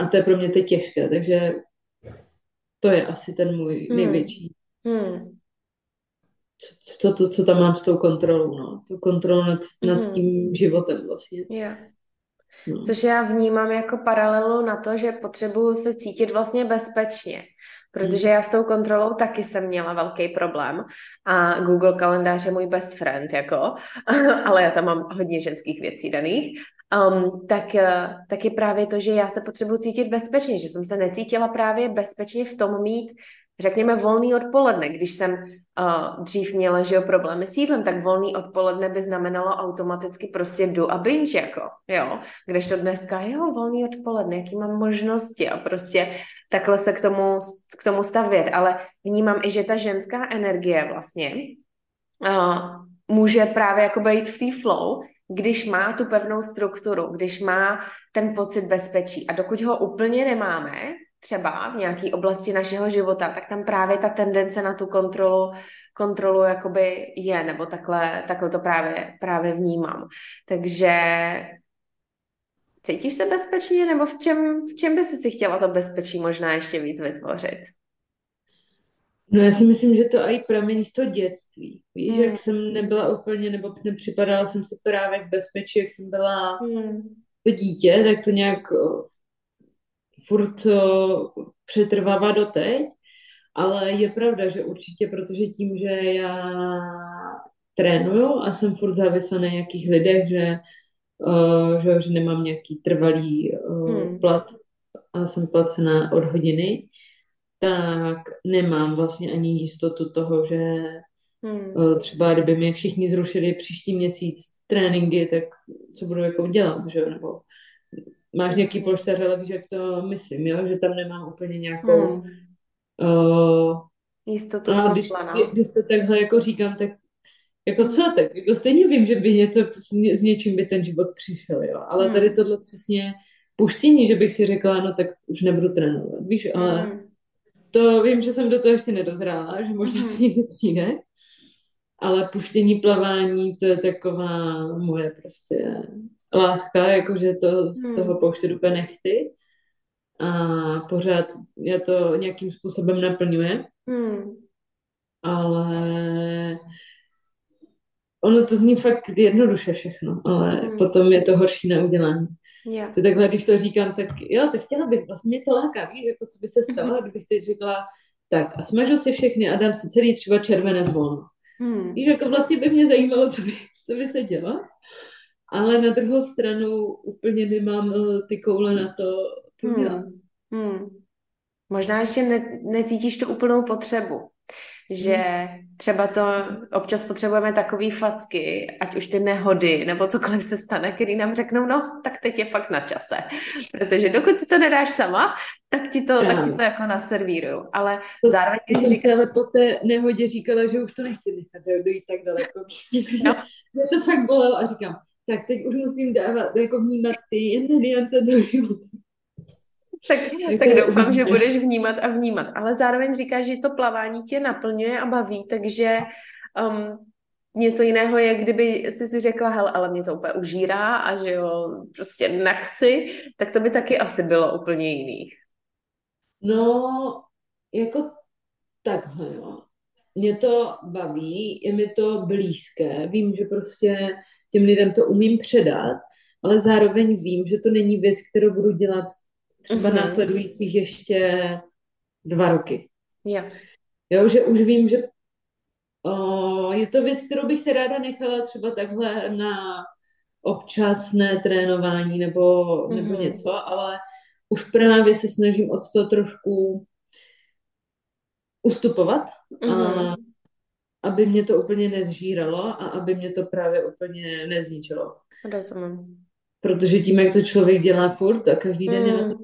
a to je pro mě teď těžké, takže to je asi ten můj mm. největší. Mm. Co, co, co tam mám s tou kontrolou, no. Tu kontrolu nad, mm. nad hmm. tím životem vlastně. Yeah. No. Což já vnímám jako paralelu na to, že potřebuju se cítit vlastně bezpečně. Protože já s tou kontrolou taky jsem měla velký problém a Google kalendář je můj best friend, jako, ale já tam mám hodně ženských věcí daných, um, tak, eh, tak je právě to, že já se potřebuji cítit bezpečně, že jsem se necítila právě bezpečně v tom mít řekněme, volný odpoledne. Když jsem uh, dřív měla že jo, problémy s jídlem, tak volný odpoledne by znamenalo automaticky prostě jdu a binge, jako, jo. Když to dneska, jo, volný odpoledne, jaký mám možnosti a prostě takhle se k tomu, k tomu stavět. Ale vnímám i, že ta ženská energie vlastně uh, může právě jako být v té flow, když má tu pevnou strukturu, když má ten pocit bezpečí. A dokud ho úplně nemáme, třeba v nějaké oblasti našeho života, tak tam právě ta tendence na tu kontrolu, kontrolu jakoby je, nebo takhle, takhle to právě, právě vnímám. Takže cítíš se bezpečně, nebo v čem, v čem by si chtěla to bezpečí možná ještě víc vytvořit? No já si myslím, že to i pramení z toho dětství. Víš, hmm. jak jsem nebyla úplně, nebo nepřipadala jsem si právě v bezpečí, jak jsem byla hmm. to dítě, tak to nějak furt přetrvává doteď, ale je pravda, že určitě, protože tím, že já trénuju a jsem furt závislá na nějakých lidech, že, uh, že, že nemám nějaký trvalý uh, hmm. plat a jsem placená od hodiny, tak nemám vlastně ani jistotu toho, že hmm. uh, třeba kdyby mi všichni zrušili příští měsíc tréninky, tak co budu jako dělat, že? nebo máš nějaký polštář, ale víš, jak to myslím, jo? že tam nemám úplně nějakou hmm. uh, jistotu a když, no. když to takhle jako říkám, tak jako co tak, jako stejně vím, že by něco s, ně, s něčím by ten život přišel, jo, ale hmm. tady tohle přesně puštění, že bych si řekla, no tak už nebudu trénovat, víš, ale hmm. to vím, že jsem do toho ještě nedozrála, že možná hmm. to někdy přijde, ale puštění plavání, to je taková moje prostě láska, jakože to z hmm. toho pouštět úplně nechci. A pořád já to nějakým způsobem naplňuje. Hmm. Ale ono to zní fakt jednoduše všechno, ale hmm. potom je to horší na udělání. Yeah. To takhle, když to říkám, tak jo, tak chtěla bych, vlastně mě to láká, víš, jako co by se stalo, mm-hmm. kdybych teď řekla, tak a smažu si všechny a dám si celý třeba červené volno. Hmm. Víš, jako vlastně by mě zajímalo, co by, co by se dělo ale na druhou stranu úplně nemám eh, ty koule na to, to hmm. dělat. Hmm. Možná ještě ne, necítíš tu úplnou potřebu, že třeba to občas potřebujeme takový facky, ať už ty nehody nebo cokoliv se stane, který nám řeknou, no, tak teď je fakt na čase. Protože dokud si to nedáš sama, tak ti to, tak ti to jako naservíruju. Ale To, zároveň, když když jsem si říkáš, ale po té nehodě říkala, že už to nechci nechat dojít tak daleko. No. Mě to fakt bolelo a říkám, tak teď už musím dávat, jako vnímat ty niance toho života. Tak, tak doufám, že budeš vnímat a vnímat. Ale zároveň říkáš, že to plavání tě naplňuje a baví, takže um, něco jiného je, kdyby si si řekla, hele, ale mě to úplně užírá a že jo, prostě nechci, tak to by taky asi bylo úplně jiný. No, jako takhle, jo. Mě to baví, je mi to blízké, vím, že prostě těm lidem to umím předat, ale zároveň vím, že to není věc, kterou budu dělat třeba Mhm. následujících ještě dva roky. Jo. Jo, že už vím, že o, je to věc, kterou bych se ráda nechala třeba takhle na občasné trénování nebo, nebo Mhm. něco, ale už právě se snažím od toho trošku ustupovat, a, Mhm. aby mě to úplně nezžíralo a aby mě to právě úplně nezničilo. Rozumím. Protože tím, jak to člověk dělá furt a každý den je na to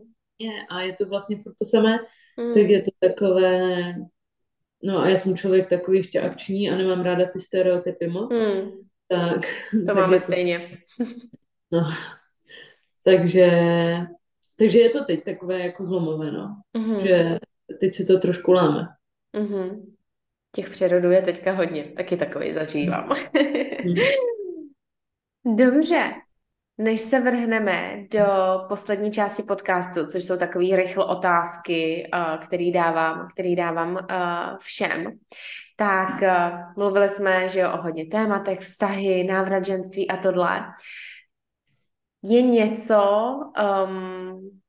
Mm. je, a je to vlastně furt to samé, Mm. tak je to takové, no a já jsem člověk takový ještě akční a nemám ráda ty stereotypy moc, Mm. tak, To tak máme to, stejně. no, takže, takže je to teď takové jako zlomové, no, Mhm. že teď si to trošku láme. Mhm. Těch přerodů je teďka hodně, taky takový zažívám. Hmm. Dobře, než se vrhneme do poslední části podcastu, což jsou takové rychle otázky, uh, který dávám, který dávám uh, všem, tak uh, mluvili jsme, že jo, o hodně tématech, vztahy, návrat ženství a tohle. Je něco, um,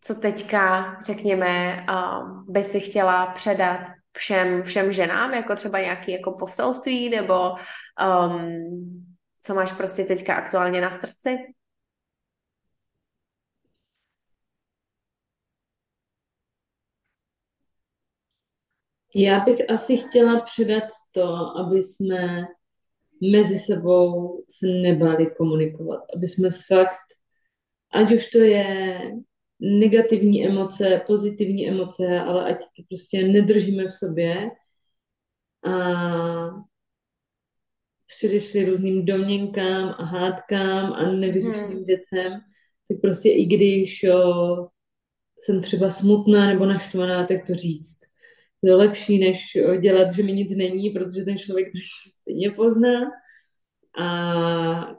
co teďka, řekněme, um, by si chtěla předat všem, všem ženám, jako třeba nějaký jako poselství, nebo um, co máš prostě teďka aktuálně na srdci? Já bych asi chtěla předat to, aby jsme mezi sebou se nebáli komunikovat, aby jsme fakt, ať už to je negativní emoce, pozitivní emoce, ale ať to prostě nedržíme v sobě a předešli různým domněnkám a hádkám a nevyřešeným Hmm. věcem, tak prostě i když jo, jsem třeba smutná nebo naštvaná, tak to říct. To je lepší, než dělat, že mi nic není, protože ten člověk to stejně pozná. A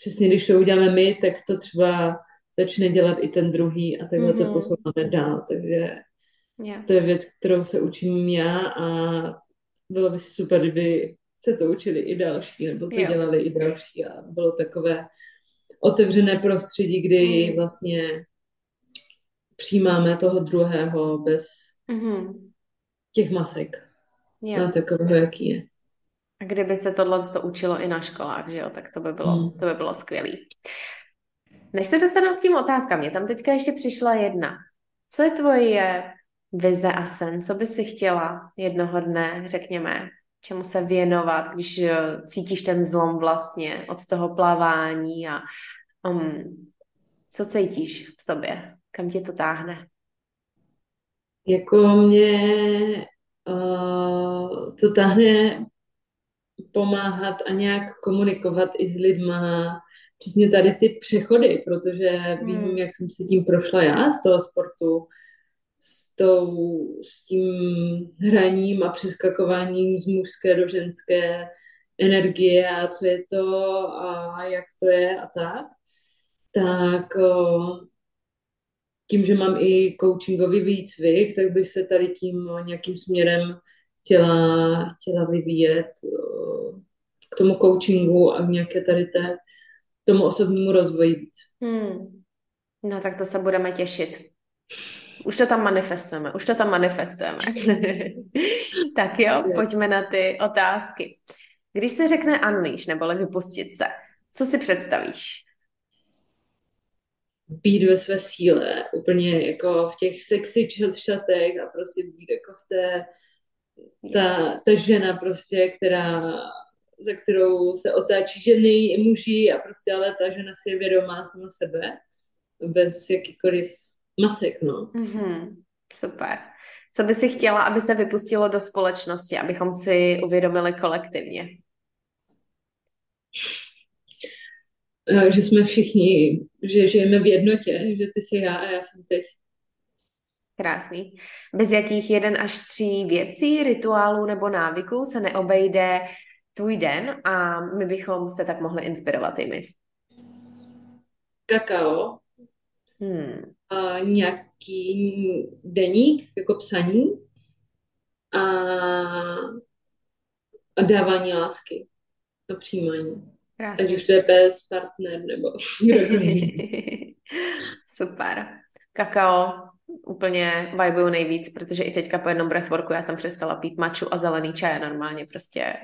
přesně když to uděláme my, tak to třeba začne dělat i ten druhý a takhle to Mhm. posouváme dál. Takže Jo. to je věc, kterou se učím já a bylo by super, kdyby se to učili i další, nebo to Jo. dělali i další a bylo takové otevřené prostředí, kdy Mhm. vlastně přijímáme toho druhého bez Mhm. těch masek Jo. a takového, jaký je. A kdyby se tohle to učilo i na školách, že jo, tak to by bylo, Hmm. to by bylo skvělý. Než se dostanu k tím otázkám, mě tam teďka ještě přišla jedna. Co je tvoje vize a sen? Co by si chtěla jednoho dne, řekněme, čemu se věnovat, když eh, cítíš ten zlom vlastně od toho plavání a um, co cítíš v sobě? Kam tě to táhne? Jako mě uh, to tahne pomáhat a nějak komunikovat i s lidma. Přesně tady ty přechody, protože vím, Hmm. jak jsem si tím prošla já z toho sportu, s, tou, s tím hraním a přeskakováním z mužské do ženské energie a co je to a jak to je a tak. Tak tím, že mám i coachingový výcvik, tak bych se tady tím nějakým směrem chtěla, chtěla vyvíjet k tomu coachingu a k nějaké tady té, tomu osobnímu rozvoji víc. Hmm. No tak to se budeme těšit. Už to tam manifestujeme, už to tam manifestujeme. tak jo, pojďme na ty otázky. Když se řekne unleash, neboli vypustit se, co si představíš? Být ve své síle, úplně jako v těch sexy šatech a prostě být jako v té, ta, ta žena prostě, která, za kterou se otáčí ženy i muži a prostě ale ta žena si je vědomá sama sebe, bez jakýkoliv masek, no. Mm-hmm. Super. Co by si chtěla, aby se vypustilo do společnosti, abychom si uvědomili kolektivně? Eh, že jsme všichni, že žijeme v jednotě, že ty jsi já a já jsem ty. Krásný. Bez jakých jeden až tří věcí, rituálů nebo návyků se neobejde tvůj den a my bychom se tak mohli inspirovat i my. Kakao. Hmm. A nějaký deník, jako psaní. A, a dávání lásky. A přijímání. Krásný. Ať už to je pes, partner nebo Super. Kakao úplně vibuju nejvíc, protože i teďka po jednom breathworku já jsem přestala pít maču a zelený čaj normálně prostě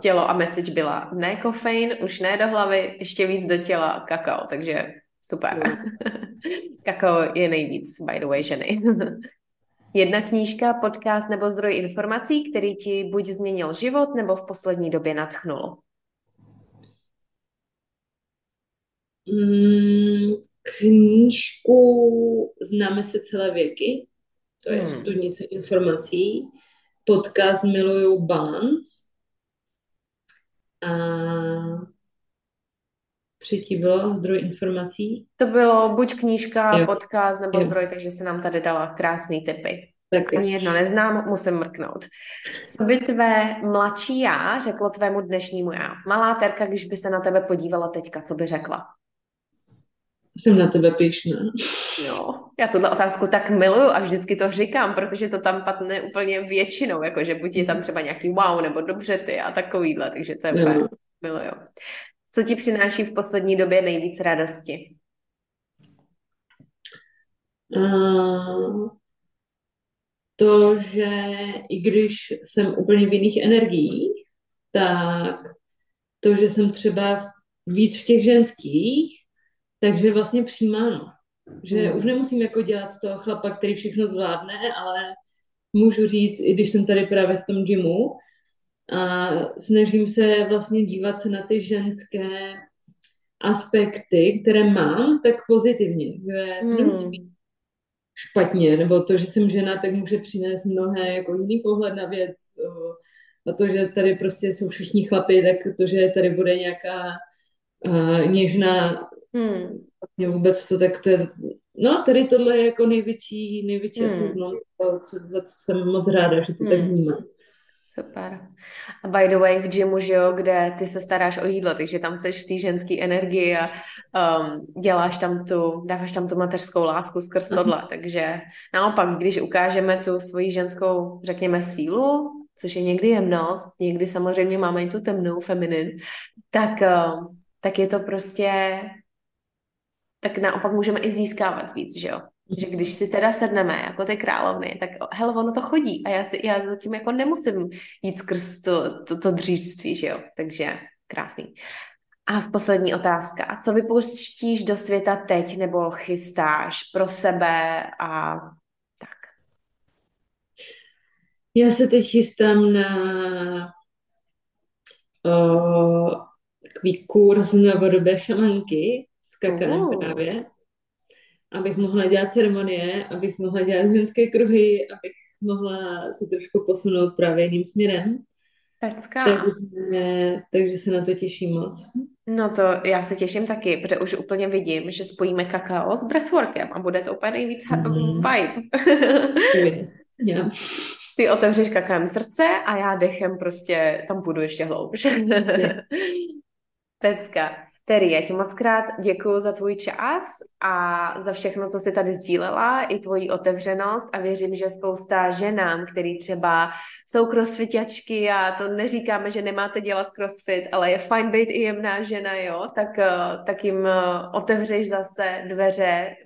tělo a message byla ne kofein, už ne do hlavy, ještě víc do těla kakao, takže super. Kakao je nejvíc, by the way, ženy. Jedna knížka, podcast nebo zdroj informací, který ti buď změnil život, nebo v poslední době nadchnul. Mm, knížku Známe se celé věky, to je hmm. studnice informací. Podcast Miluju Balance. A třetí bylo zdroj informací. To bylo buď knížka, jo. podcast nebo jo. zdroj, takže se nám tady dala krásný typy. Tak Ani jedno neznám, musím mrknout. Co by tvé mladší já řeklo tvému dnešnímu já? Malá Terka, když by se na tebe podívala teďka, co by řekla? Jsem na tebe pišná. Jo, já tuhle otázku tak miluju a vždycky to říkám, protože to tam patne úplně většinou, jakože buď je tam třeba nějaký wow, nebo dobře ty a takovýhle, takže to je úplně miluju. Co ti přináší v poslední době nejvíc radosti? Uh, to, že i když jsem úplně v jiných energiích, tak to, že jsem třeba víc v těch ženských, takže vlastně přijímáno. Že mm. už nemusím jako dělat toho chlapa, který všechno zvládne, ale můžu říct, i když jsem tady právě v tom gymu, a snažím se vlastně dívat se na ty ženské aspekty, které mám, tak pozitivně. Že to mm. nemusí být špatně, nebo to, že jsem žena, tak může přinést mnohé jako jiný pohled na věc. A to, že tady prostě jsou všichni chlapi, tak to, že tady bude nějaká uh, něžná Hmm. Vlastně vůbec to tak to je, no tady tohle je jako největší, největší hmm. asi znám, co, za co jsem moc ráda, že to hmm. tak vnímám. Super. A by the way, v gymu, že jo, kde ty se staráš o jídlo, takže tam jsi v té ženské energii a um, děláš tam tu, dáváš tam tu mateřskou lásku skrz tohle, takže naopak, když ukážeme tu svoji ženskou, řekněme, sílu, což je někdy jemnost, někdy samozřejmě máme i tu temnou feminin, tak, um, tak je to prostě tak naopak můžeme i získávat víc, že jo? Že když si teda sedneme jako ty královny, tak hele, ono to chodí a já, si, já zatím jako nemusím jít skrz to, to, to dřížství, že jo? Takže krásný. A v poslední otázka. A co vypustíš do světa teď nebo chystáš pro sebe a tak? Já se teď chystám na o, takový kurz novodobé šamanky, skakanem oh. právě, abych mohla dělat ceremonie, abych mohla dělat ženské kruhy, abych mohla se trošku posunout právě jiným směrem. Pecka. Takže, takže se na to těším moc. No to já se těším taky, protože už úplně vidím, že spojíme kakao s breathworkem a bude to úplně nejvíc mm. vibe. yeah. Ty otevřeš kakem srdce a já dechem prostě tam půjdu ještě hloubš. Pecka. Terry, já ti moc krát děkuji za tvůj čas a za všechno, co jsi tady sdílela, i tvoji otevřenost a věřím, že spousta ženám, který třeba jsou crossfitačky a to neříkáme, že nemáte dělat crossfit, ale je fajn být i jemná žena, jo, tak, eh, tak jim eh, otevřeš zase dveře eh,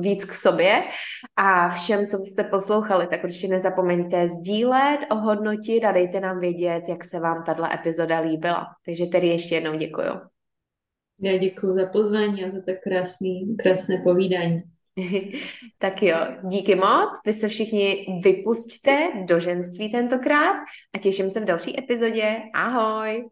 víc k sobě a všem, co jste poslouchali, tak určitě nezapomeňte sdílet, ohodnotit a dejte nám vědět, jak se vám tato epizoda líbila. Takže tedy ještě jednou děkuji. Já děkuji za pozvání a za tak krásný, krásné povídání. tak jo, díky moc. Vy se všichni vypustíte do ženství tentokrát a těším se v další epizodě. Ahoj!